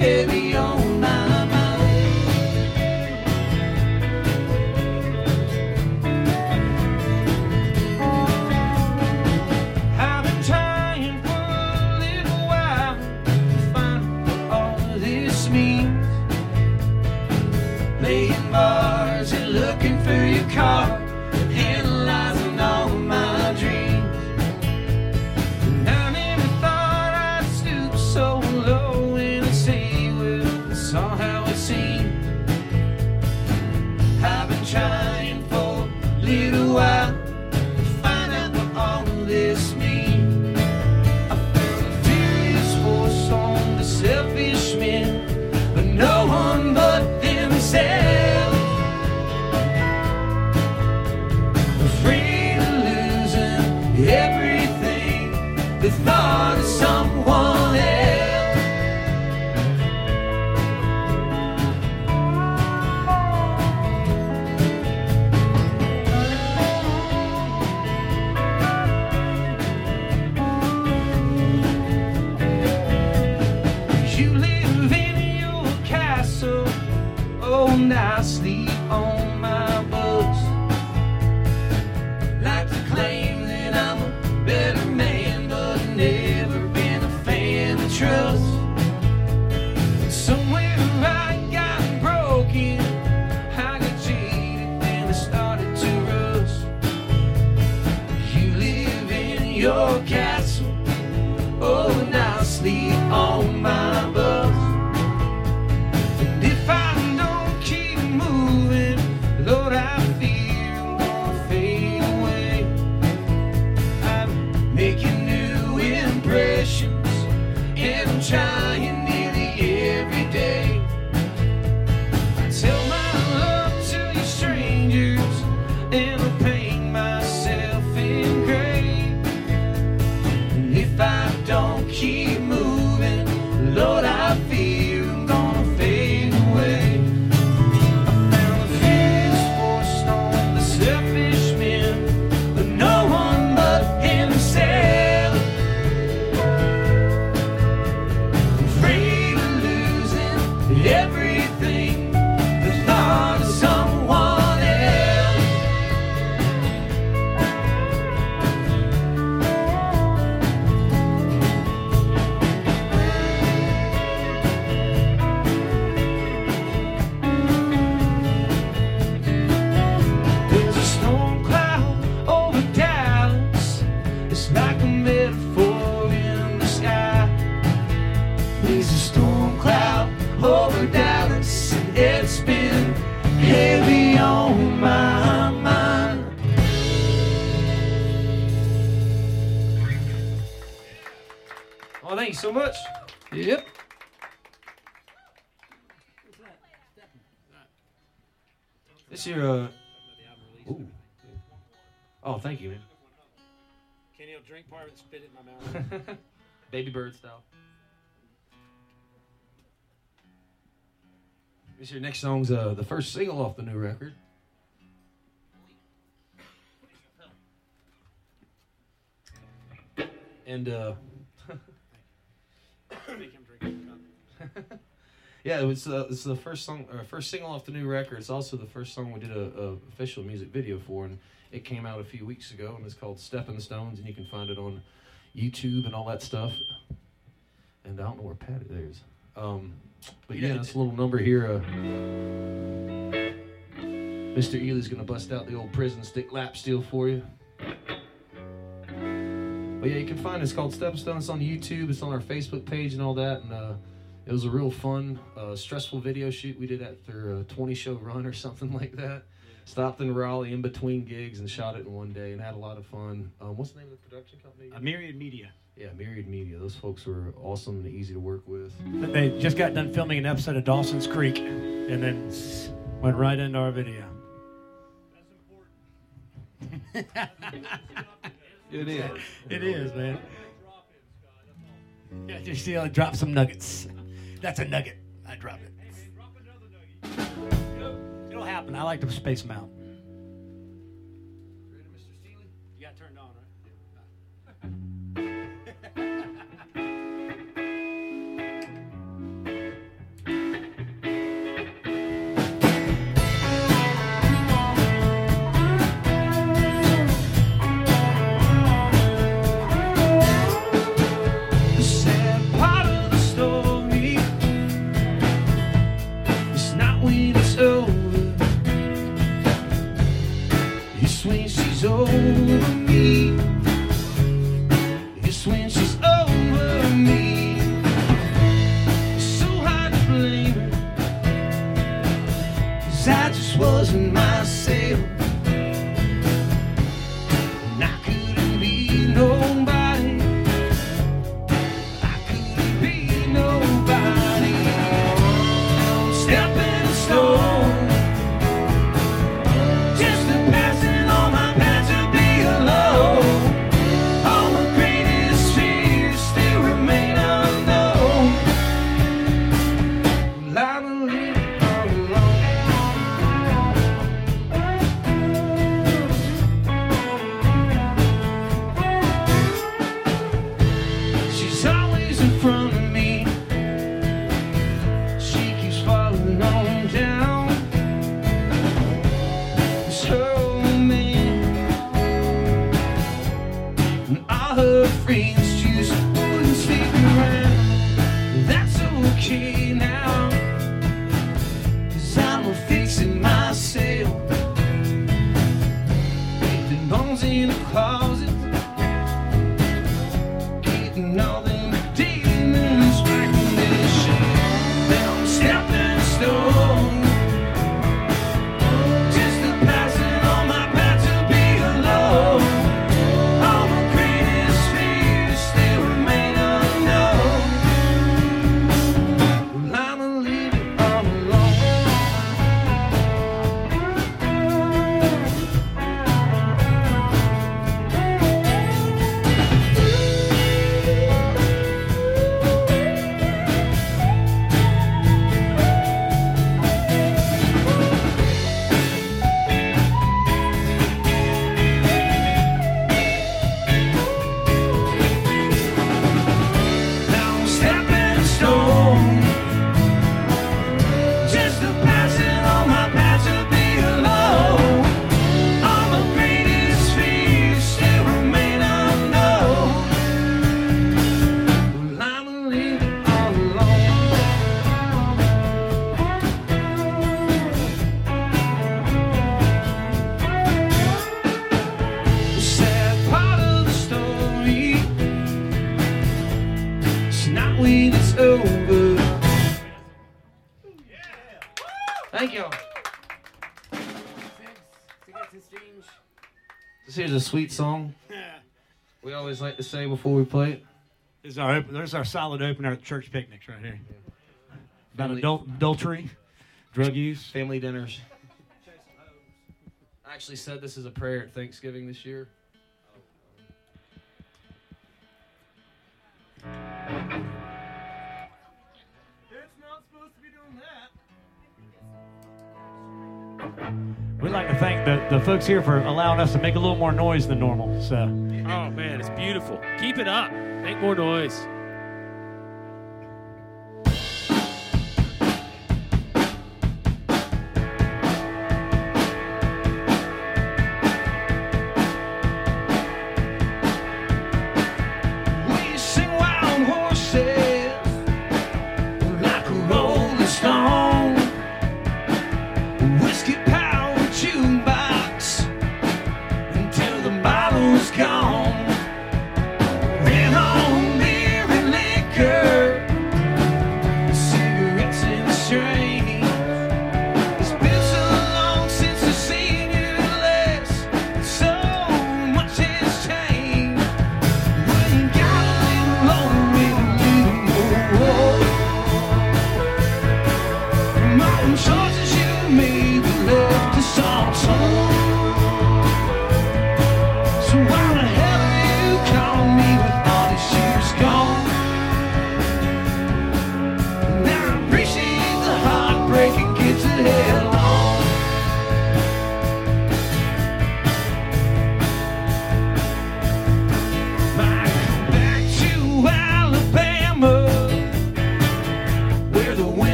heavy on my mind. I've been trying for a little while to find what all this means. Playing bars and looking for your car. Baby bird style. This your next song's uh, the first single off the new record. And uh, *laughs* yeah, it was uh, it's the first song, or first single off the new record. It's also the first song we did a, a official music video for, and it came out a few weeks ago, and it's called "Stepping Stones," and you can find it on YouTube and all that stuff. And I don't know where Pat is. Um, but yeah, this little number here. Uh, Mr. Ely's gonna bust out the old prison stick lap steel for you. But yeah, you can find it. It's called Stepstone. It's on YouTube. It's on our Facebook page and all that. And uh, it was a real fun, uh, stressful video shoot we did after a 20 show run or something *laughs* like that. Stopped in Raleigh in between gigs and shot it in one day and had a lot of fun. Um, what's the name of the production company? A Myriad Media. Yeah, Myriad Media. Those folks were awesome and easy to work with. They just got done filming an episode of Dawson's Creek, and then went right into our video. That's important. *laughs* It is. *laughs* It is, man. Yeah, just see, I drop some nuggets. That's a nugget. I drop it. Happen. I like to space them out. Here's a sweet song. We always like to say before we play it. Our open, there's our solid opener at church picnics right here. Yeah. About adult, adultery, drug use, family dinners. I actually said this is a prayer at Thanksgiving this year. It's not supposed to be doing that. We'd like to thank the, the folks here for allowing us to make a little more noise than normal. So. Oh man, it's beautiful. Keep it up. Make more noise.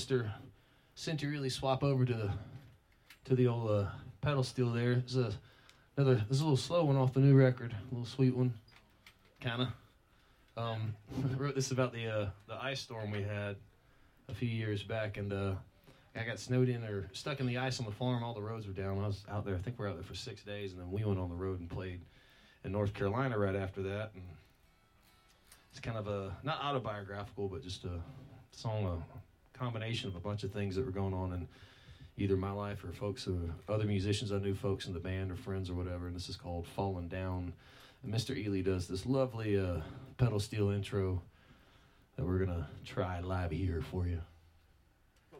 Mr. Ely swap over to the to the old uh, pedal steel there. Is a, another. This is a little slow one off the new record. A little sweet one, kind of. Um, I *laughs* wrote this about the uh, the ice storm we had a few years back, and uh, I got snowed in or stuck in the ice on the farm. All the roads were down. I was out there. I think we were out there for six days, and then we went on the road and played in North Carolina right after that. And it's kind of a not autobiographical, but just a song, a combination of a bunch of things that were going on in either my life or folks or other musicians I knew, folks in the band or friends or whatever. And this is called "Falling Down." And Mr. Ely does this lovely uh, pedal steel intro that we're gonna try live here for you. For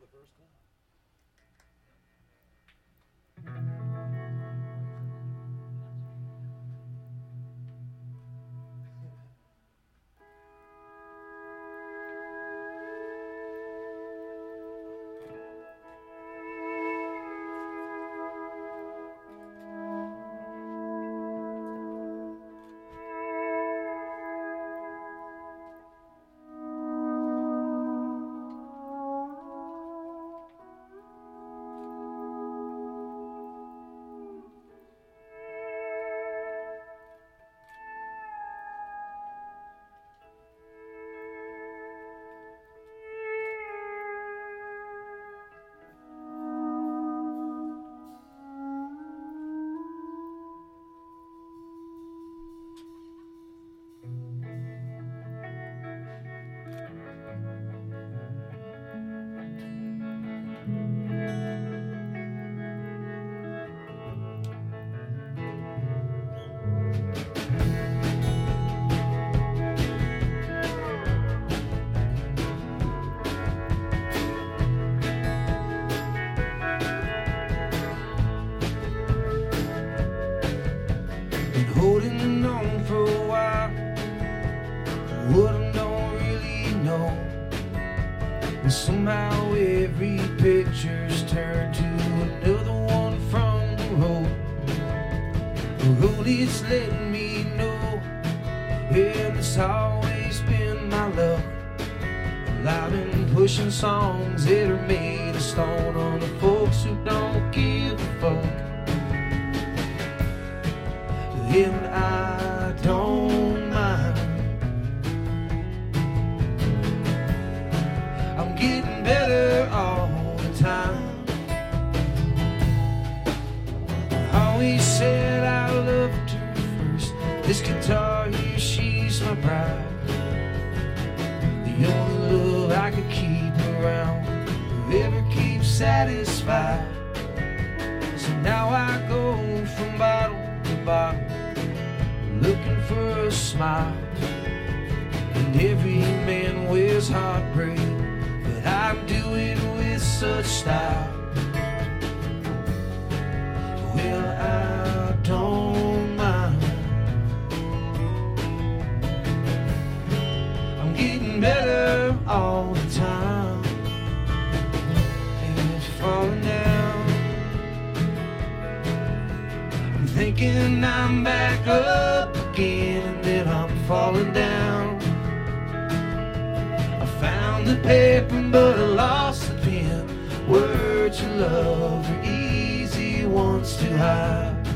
paper but I lost the pen. Words you love are easy ones to hide.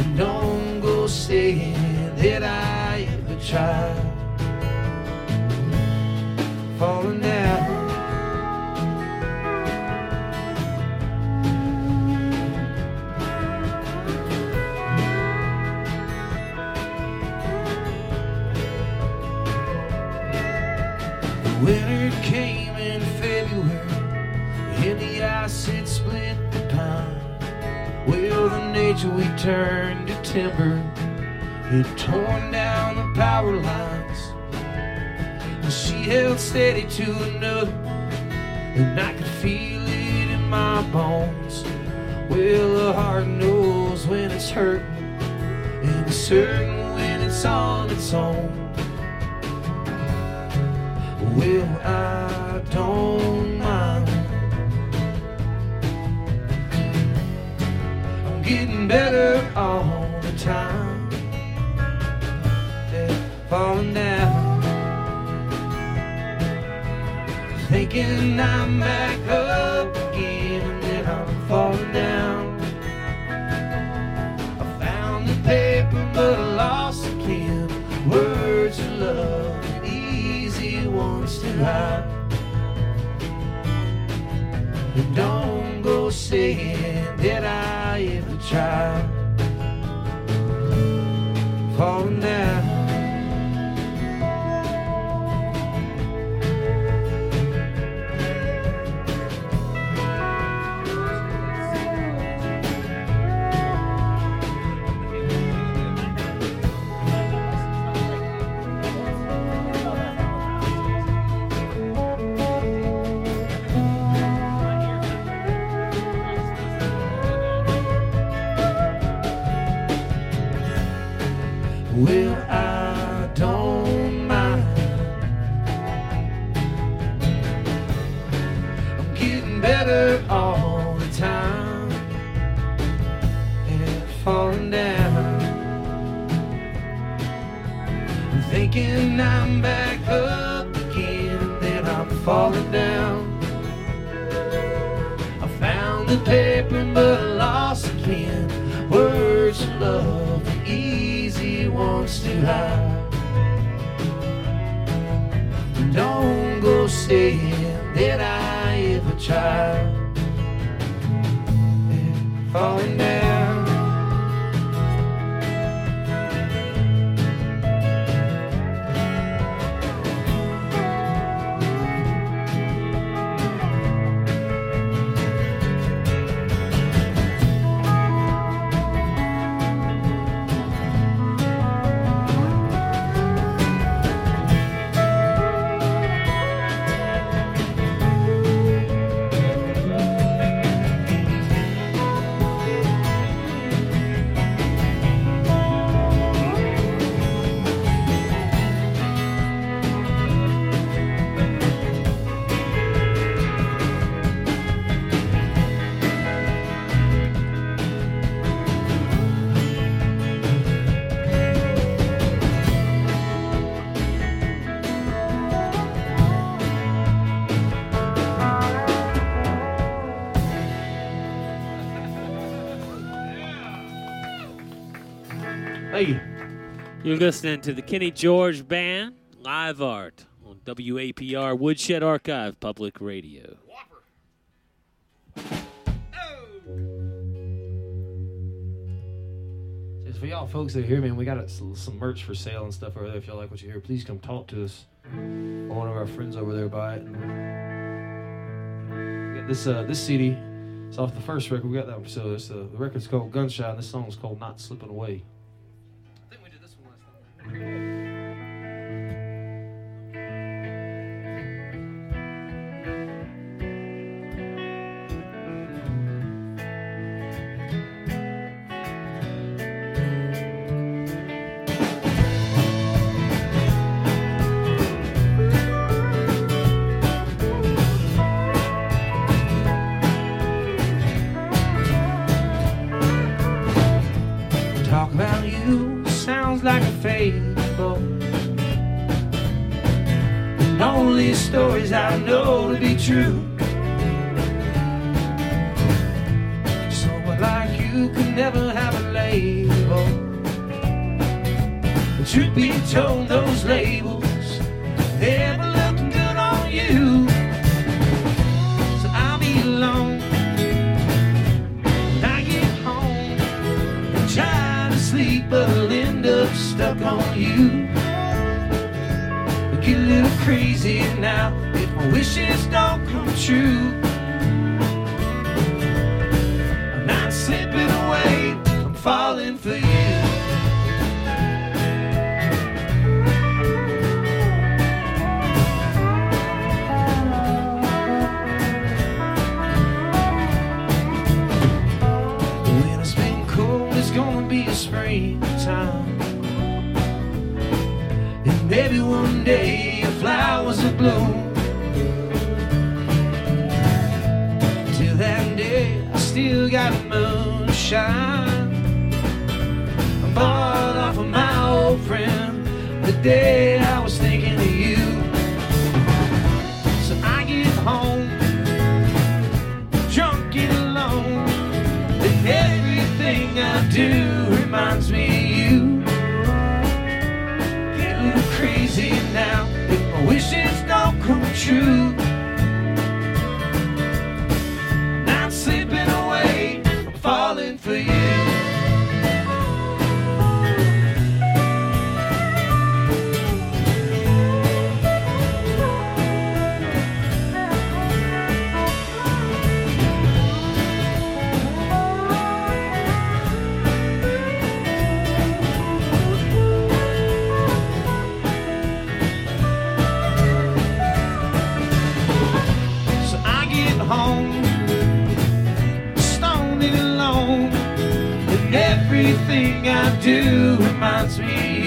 And don't go saying that I ever tried. Falling down. Nature we turned to timber It torn down the power lines. And she held steady to another, and I could feel it in my bones. Well, a heart knows when it's hurting, and it's certain when it's on its own. Well, I don't better all the time. They're falling down, thinking I'm back up again, and then I'm falling down. I found the paper, but I lost the pen. Words of love, the easy ones to hide. Don't go saying that I ever tried. Falling down. Well, I don't mind. I'm getting better all the time and falling down. I'm thinking I'm back up again, then I'm falling down. I found the paper but I lost again. Words of love, hide. Don't go saying that I ever tried. Falling down. You're listening to the Kenny George Band live art on WAPR Woodshed Archive Public Radio. Just for y'all folks that are here, man, we got some merch for sale and stuff over there. If y'all like what you hear, please come talk to us. One of our friends over there buy it. This uh, this CD. It's off the first record. We got that one for sale. Uh, the record's called Gunshot, and this song's called Not Slipping Away. Last time. True.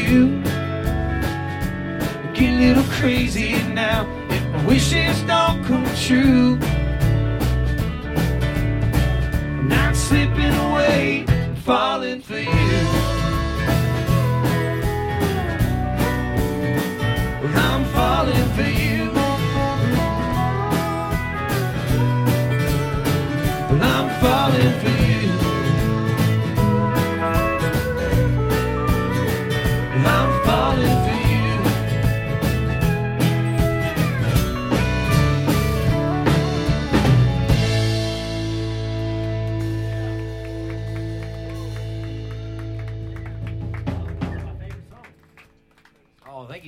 You. I get a little crazy now if my wishes don't come true.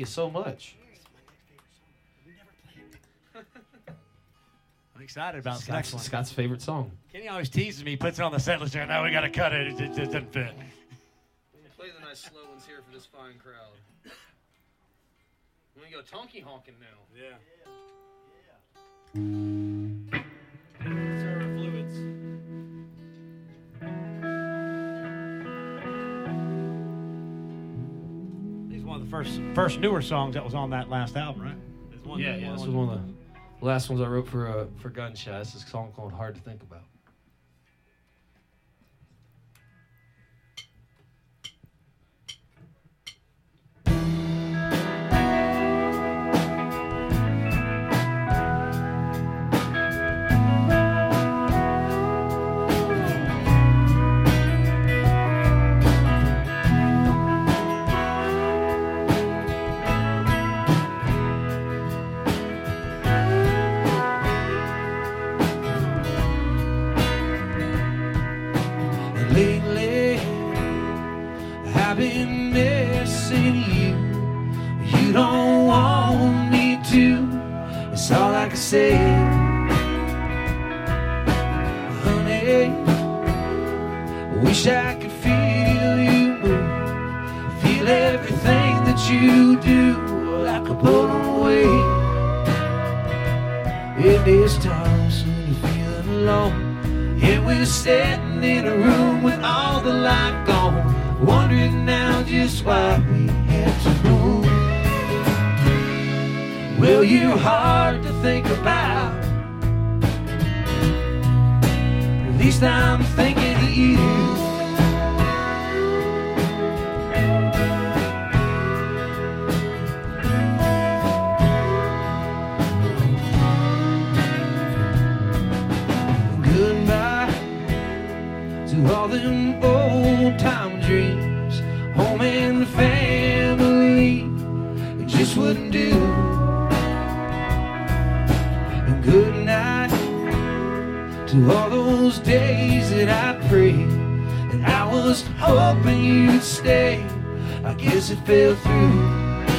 So much. I'm excited about this Scott's, next one. Scott's favorite song. Kenny always teases me, puts it on the set list, and now we got to cut it. It just it doesn't fit. Play the nice slow ones here for this fine crowd. We're gonna go tonky honking now. Yeah. He's one first first newer songs that was on that last album, right? There's one- Yeah, yeah. This was one of the last ones I wrote for uh, for Gunshot. This is a song called "Hard to Think About." We're sitting in a room with all the light gone, wondering now just why we had to move. Well, you're hard to think about. At least I'm thinking of you. All them old time dreams, home and family. It just wouldn't do. And good night to all those days that I prayed and I was hoping you'd stay. I guess it fell through.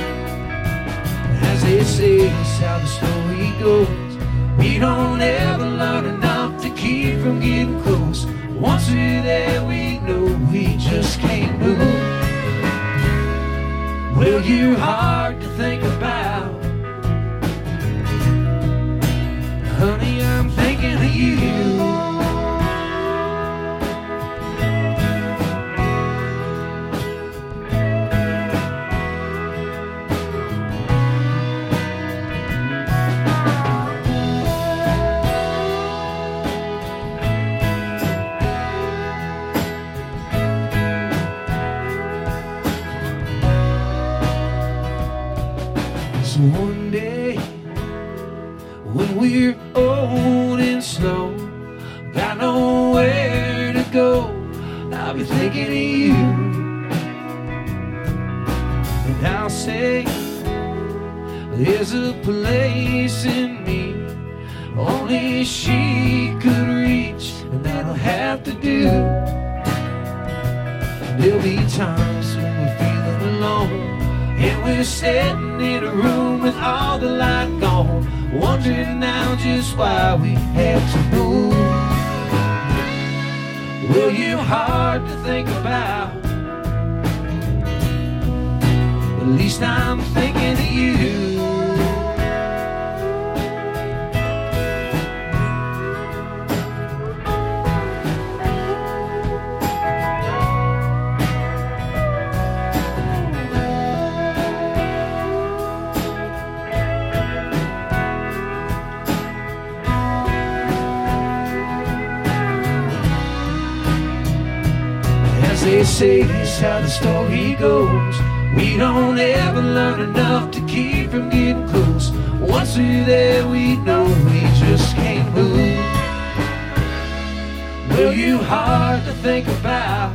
As they say, it's how the story goes. We don't ever learn enough to keep from getting close. Once we're there, we know we just can't move. Well, you're hard to think about. Honey, I'm thinking of you. We're old and slow, got nowhere to go, I'll be thinking of you. And I'll say, there's a place in me only she could reach, and that'll have to do. There'll be times when we're feeling alone. And we're sitting in a room with all the light gone, wondering now just why we had to move. Well, you're hard to think about. At least I'm thinking of you. Say is how the story goes. We don't ever learn enough to keep from getting close. Once we're there, we know we just can't move. Well, you hard to think about.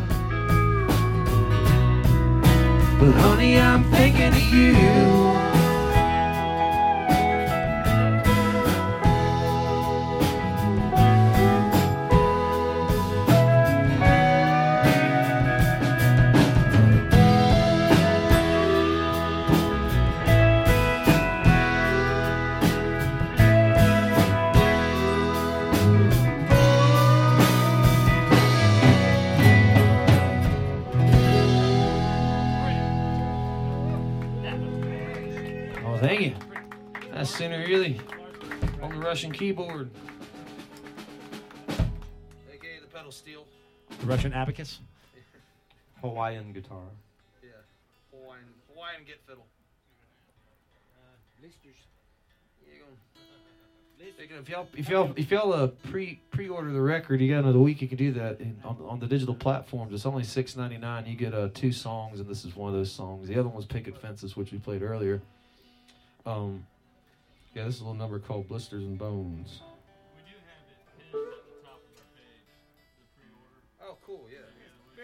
But honey, I'm thinking of you. Keyboard. AKA the pedal steel. The Russian abacus. Hawaiian guitar. Yeah. Hawaiian, Hawaiian get fiddle. *laughs* Speaking of, If y'all, if y'all, if y'all uh, pre pre order the record, you got another week. You can do that in, on on the digital platforms. It's only six ninety nine. You get uh, two songs, and this is one of those songs. The other one was Picket Fences, which we played earlier. Um, yeah, this is a little number called Blisters and Bones. Oh, cool. Yeah.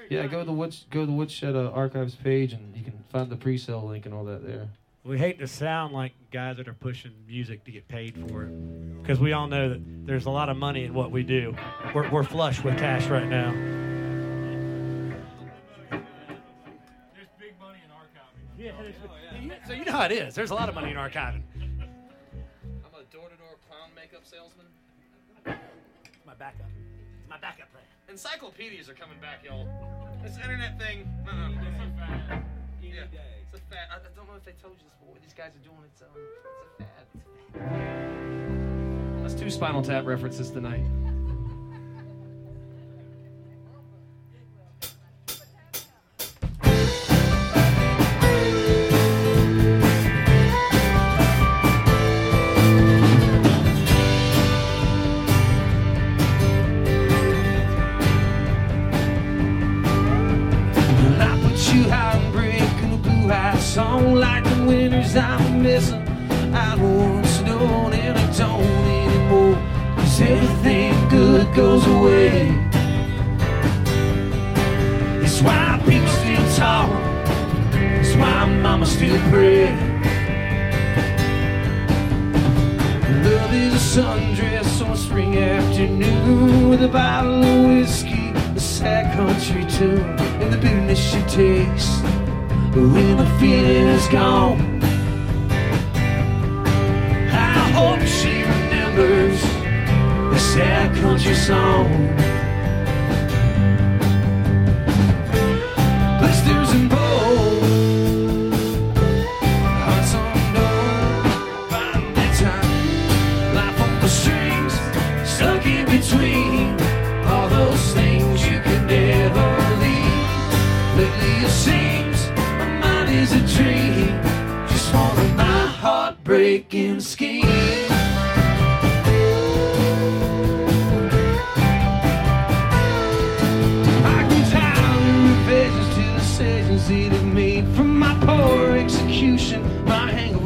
Yeah, go to the Woods, go to the Woodshed uh, Archives page, and you can find the pre-sale link and all that there. We hate to sound like guys that are pushing music to get paid for it, because we all know that there's a lot of money in what we do. We're, we're flush with cash right now. There's big money in archiving. Yeah, so you know how it is. There's a lot of money in archiving. Backup. It's my backup plan. Encyclopedias are coming back, y'all. This internet thing. Uh-uh. Yeah, it's a fad. I, I don't know if they told you this, but what these guys are doing, it's um, it's a fad. It's a fad. That's two Spinal Tap references tonight. Missing. I don't want and I don't anymore. Cause everything good goes away. It's why people still talk. It's why mama still pray. Love is a sundress on a spring afternoon with a bottle of whiskey, a sad country tune, and the bitterness she takes when the feeling is gone. Hope she remembers the sad country song. Blisters and hearts. Life on the strings, stuck in between all those things you could never leave. Lately my mind is a dream, just one of my schemes.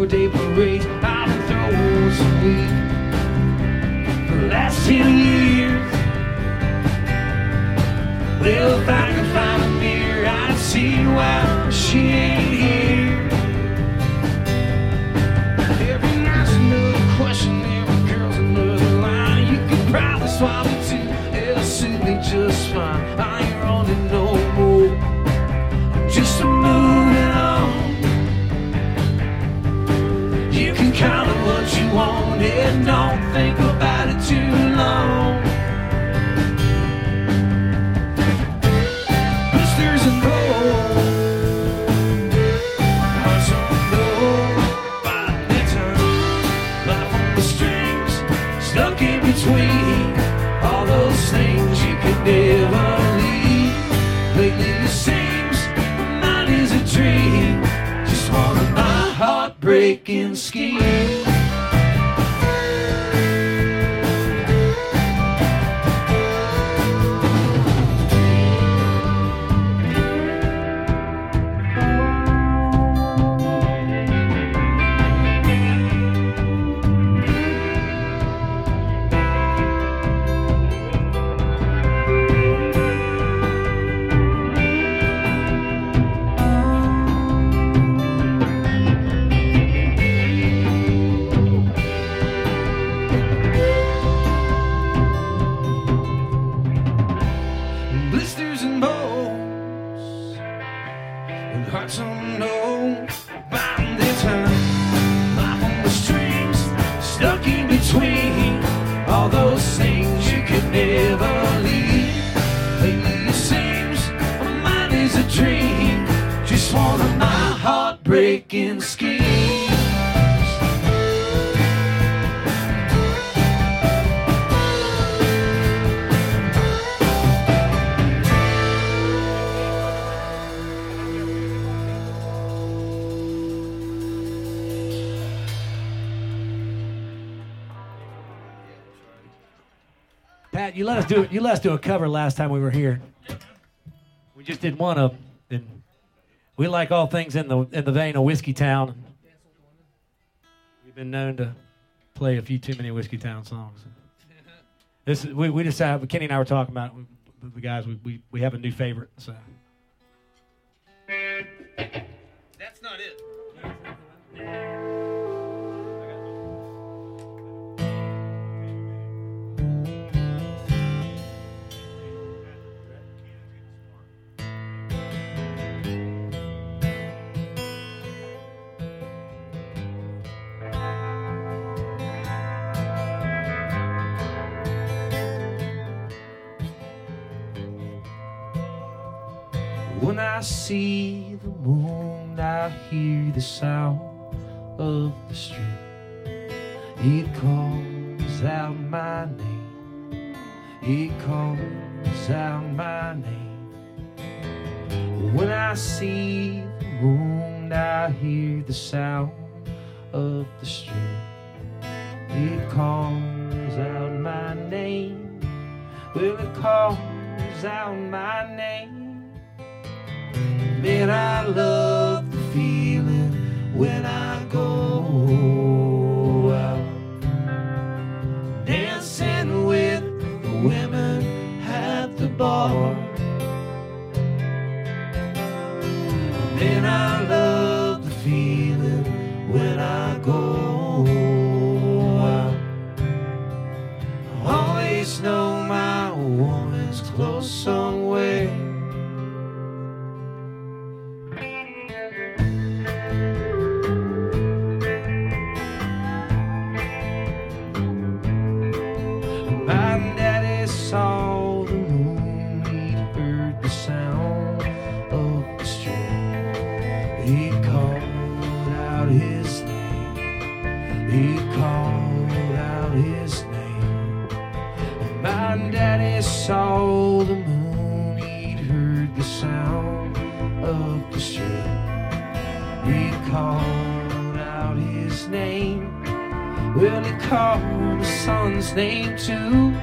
My hangover day parade. I've been throwing weed for the last ten years. Well, if I could find a mirror, I'd see why she ain't here. Every night's another question, every girl's another line. You could probably swallow two, it'll suit me just fine. I want, and don't think about it too long. Blisters and stuck in between all those things you could never leave. Lately it seems my mind is a dream, just my heartbreaking schemes. You let us do you let us do a cover last time we were here. We just did one of them, and we like all things in the in the vein of Whiskeytown. We've been known to play a few too many Whiskeytown songs. This is, we we decided Kenny and I were talking about the guys we, we we have a new favorite. So That's not it. I see the moon, I hear the sound of the stream. It calls out my name. It calls out my name. When I see the moon, I hear the sound of the stream. It calls out my name. Well, it calls out my name. Man, I love the feeling when I go out dancing with the women at the bar. Man, I love the feeling when I go out. I always know my woman's close somewhere. He called out his name, he called out his name. And my daddy saw the moon, he'd heard the sound of the stream. He called out his name. Well, he called the son's name too.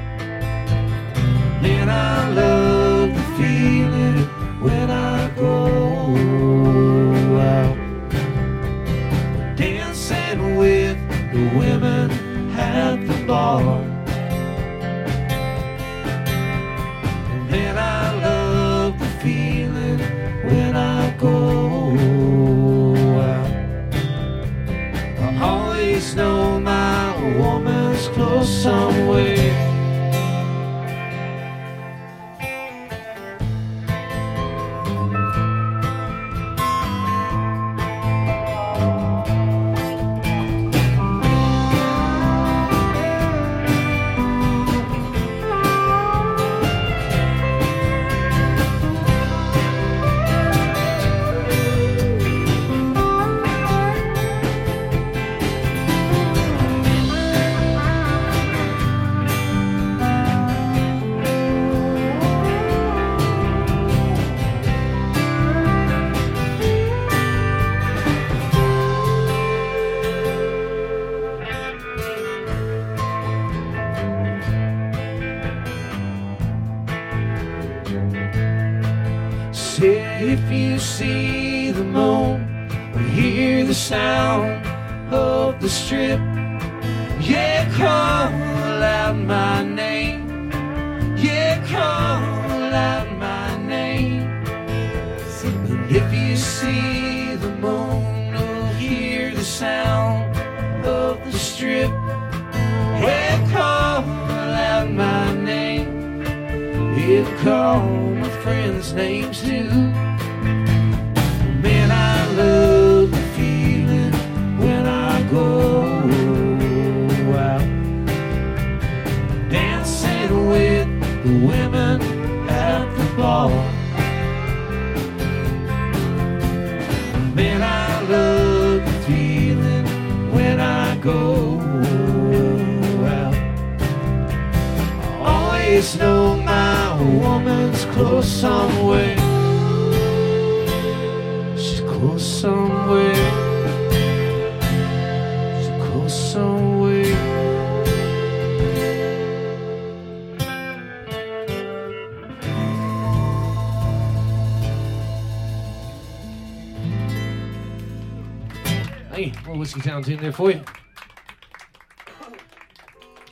In there for you.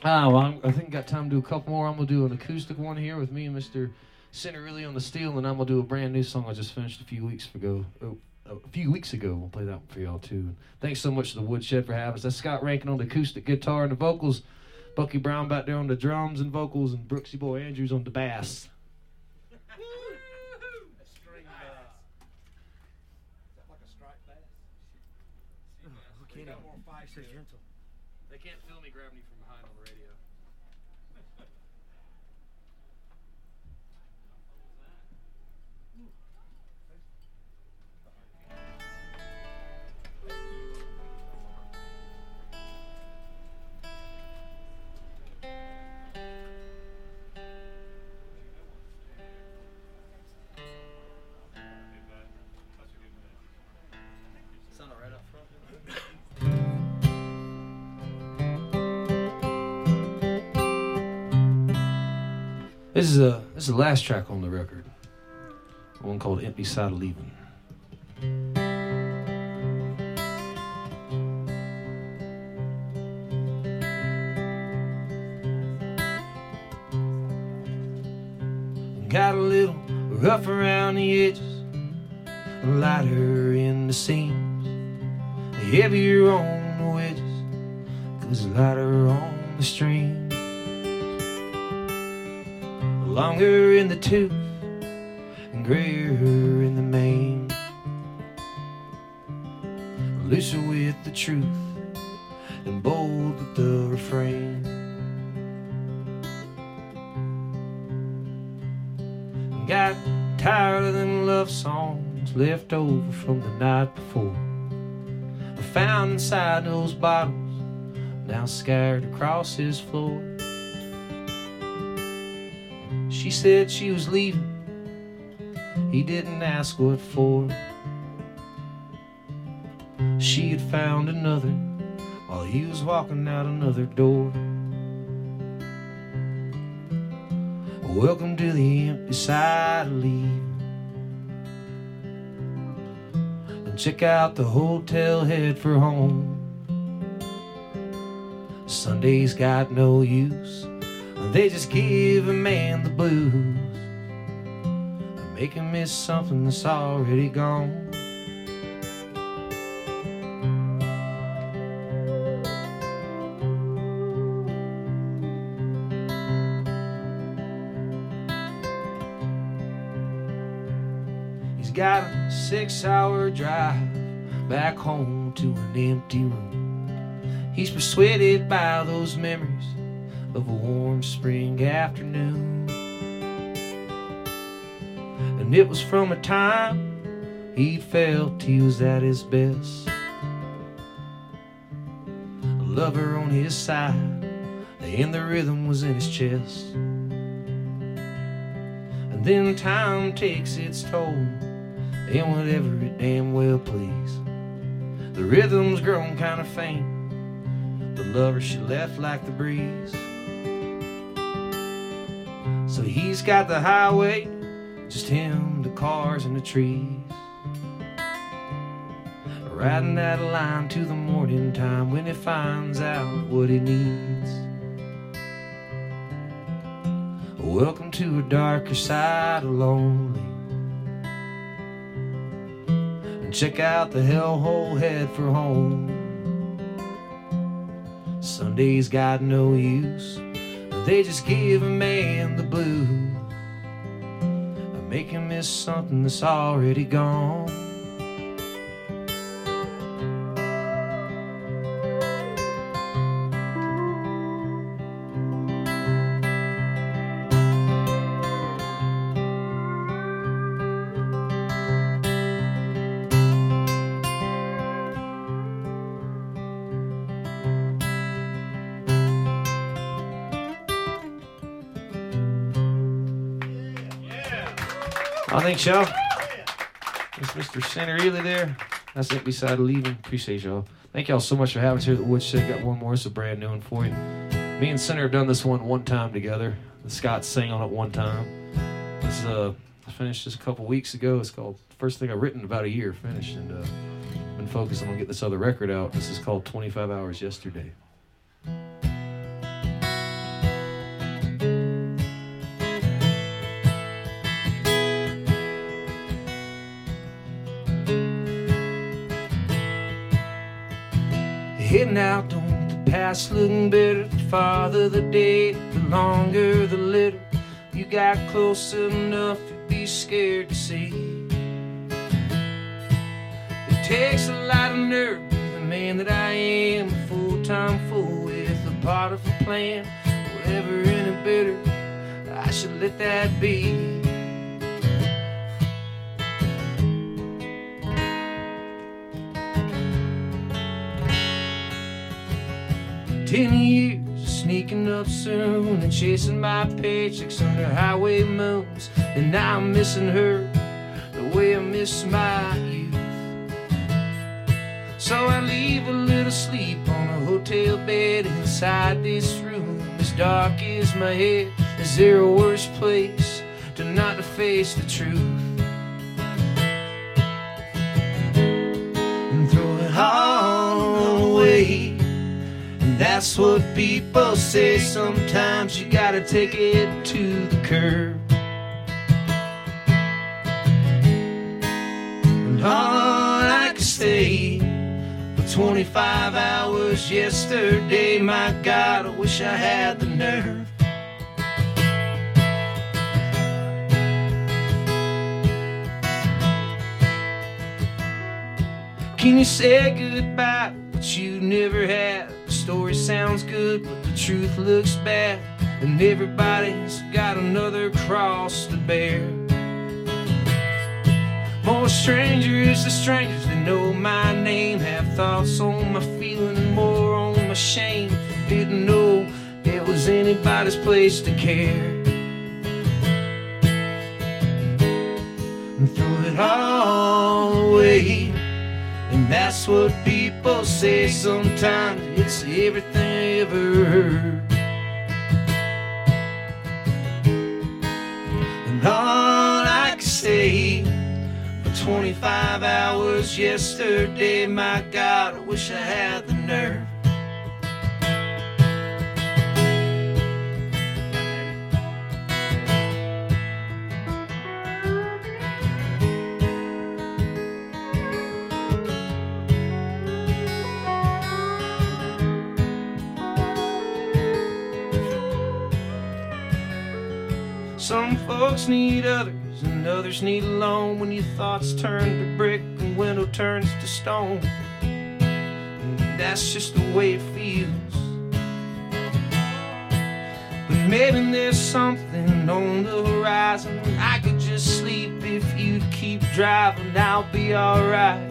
Ah, well, I'm, I think got time to do a couple more. I'm gonna do an acoustic one here with me and Mr. Center Ely on the steel, and I'm gonna do a brand new song I just finished a few weeks ago. Oh, a few weeks ago, we'll play that one for y'all too. Thanks so much to the Woodshed for having us. That's Scott Rankin on the acoustic guitar and the vocals, Bucky Brown back there on the drums and vocals, and Brooksy Boy Andrews on the bass. They can't feel me grabbing you from behind on the radio. This is a this is the last track on the record. One called "Empty Side of Leaving." Got a little rough around the edges, lighter in the seams, heavier on the wedges, cause lighter on the stream tooth and grayer in the mane. Looser with the truth and bold with the refrain. Got tired of them love songs left over from the night before. I found inside those bottles now scattered across his floor. Said she was leaving. He didn't ask what for. She had found another while he was walking out another door. Welcome to the empty side of leaving. And check out the hotel, head for home. Sunday's got no use. They just give a man the blues and make him miss something that's already gone. He's got a six hour drive back home to an empty room. He's persuaded by those memories of a warm spring afternoon. And it was from a time he felt he was at his best. A lover on his side, and the rhythm was in his chest. And then time takes its toll, and whatever it damn well please. The rhythm's grown kind of faint. The lover she left like the breeze. So he's got the highway, just him, the cars, and the trees. Riding that line to the morning time when he finds out what he needs. Welcome to a darker side of lonely. And check out the hellhole head for home. Sunday's got no use. They just give a man the blues and make him miss something that's already gone. Thanks, y'all. That's Mr. Center Ely there. That's it beside leaving. Appreciate y'all. Thank y'all so much for having us here at the Woodshed. Got one more. A brand new one for you. Me and Center have done this one one time together. Scott sang on it one time. This is uh, finished just a couple weeks ago. It's called first thing I've written about a year finished, and uh, been focusing on getting this other record out. This is called 25 Hours Yesterday. Out on the past, looking better. The farther the day, the longer the little. You got close enough to be scared to see. It takes a lot of nerve to be the man that I am, a full-time fool with a part of a plan. Whatever in a bitter, I should let that be. Ten years sneaking up soon and chasing my paychecks under highway moons. And now I'm missing her the way I miss my youth. So I leave a little sleep on a hotel bed inside this room. As dark as my head, is there a worse place to not face the truth? And throw it all that's what people say. Sometimes you gotta take it to the curb. And all I could stay for 25 hours yesterday. My God, I wish I had the nerve. Can you say goodbye, but you never have? Story sounds good, but the truth looks bad. And everybody's got another cross to bear. More strangers to strangers that know my name have thoughts on my feeling more on my shame. Didn't know it was anybody's place to care. And throw it all away. And that's what people say sometimes. It's everything I ever heard. And all I can say for 25 hours yesterday, my God, I wish I had the nerve. Folks need others, and others need alone. When your thoughts turn to brick and window turns to stone, and that's just the way it feels. But maybe there's something on the horizon. I could just sleep if you'd keep driving. I'll be alright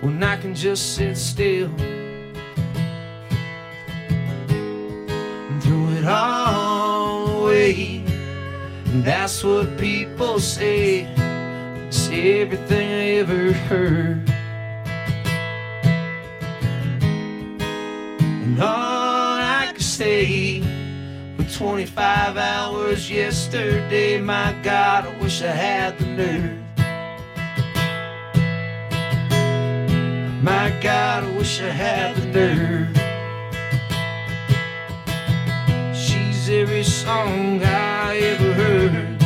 when I can just sit still and throw it all away. And that's what people say. It's everything I ever heard. And all I could say for 25 hours yesterday. My God, I wish I had the nerve. My God, I wish I had the nerve. Every song I ever heard.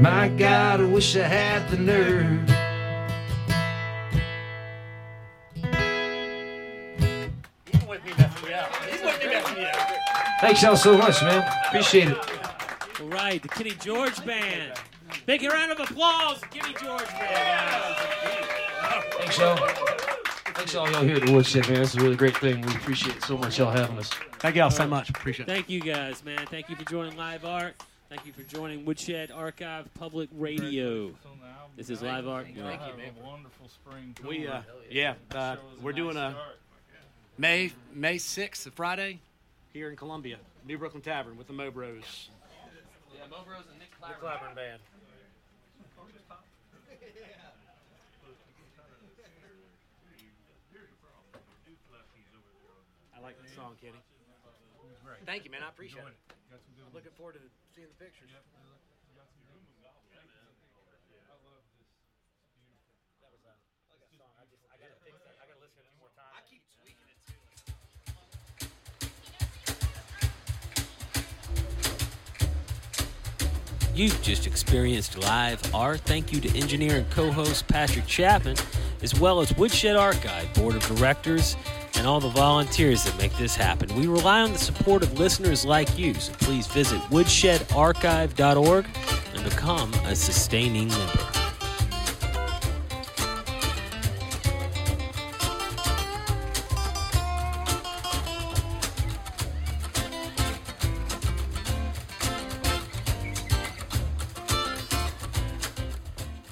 My God, I wish I had the nerve. Thanks y'all so much, man. Appreciate it. All right, the Kenny George Band. Big round of applause, Kenny George Band. Thanks y'all. Thanks y'all y'all here at the Woodshed, man. It's a really great thing. We appreciate so much y'all having us. Thank y'all so much. Appreciate it. Thank you guys, man. Thank you for joining Live Art. Thank you for joining Woodshed Archive Public Radio. This is Live Art. Thank you, man. Wonderful spring. We, uh, yeah, uh, we're doing a. May May sixth, Friday, here in Columbia, New Brooklyn Tavern with the Mobros. Yeah, Mo Rose and Nick The Clyburn. Clyburn Band. I like the song, Kenny. Thank you, man. I appreciate it. i'm Looking forward to seeing the pictures. That was a, a song. I just I gotta fix that. I gotta listen to it a more times. I keep tweaking it too. You've just experienced live art. Thank you to engineer and co host Patrick Chapman, as well as Woodshed Archive Board of Directors and all the volunteers that make this happen. We rely on the support of listeners like you, so please visit woodshedarchive.org and become a sustaining member.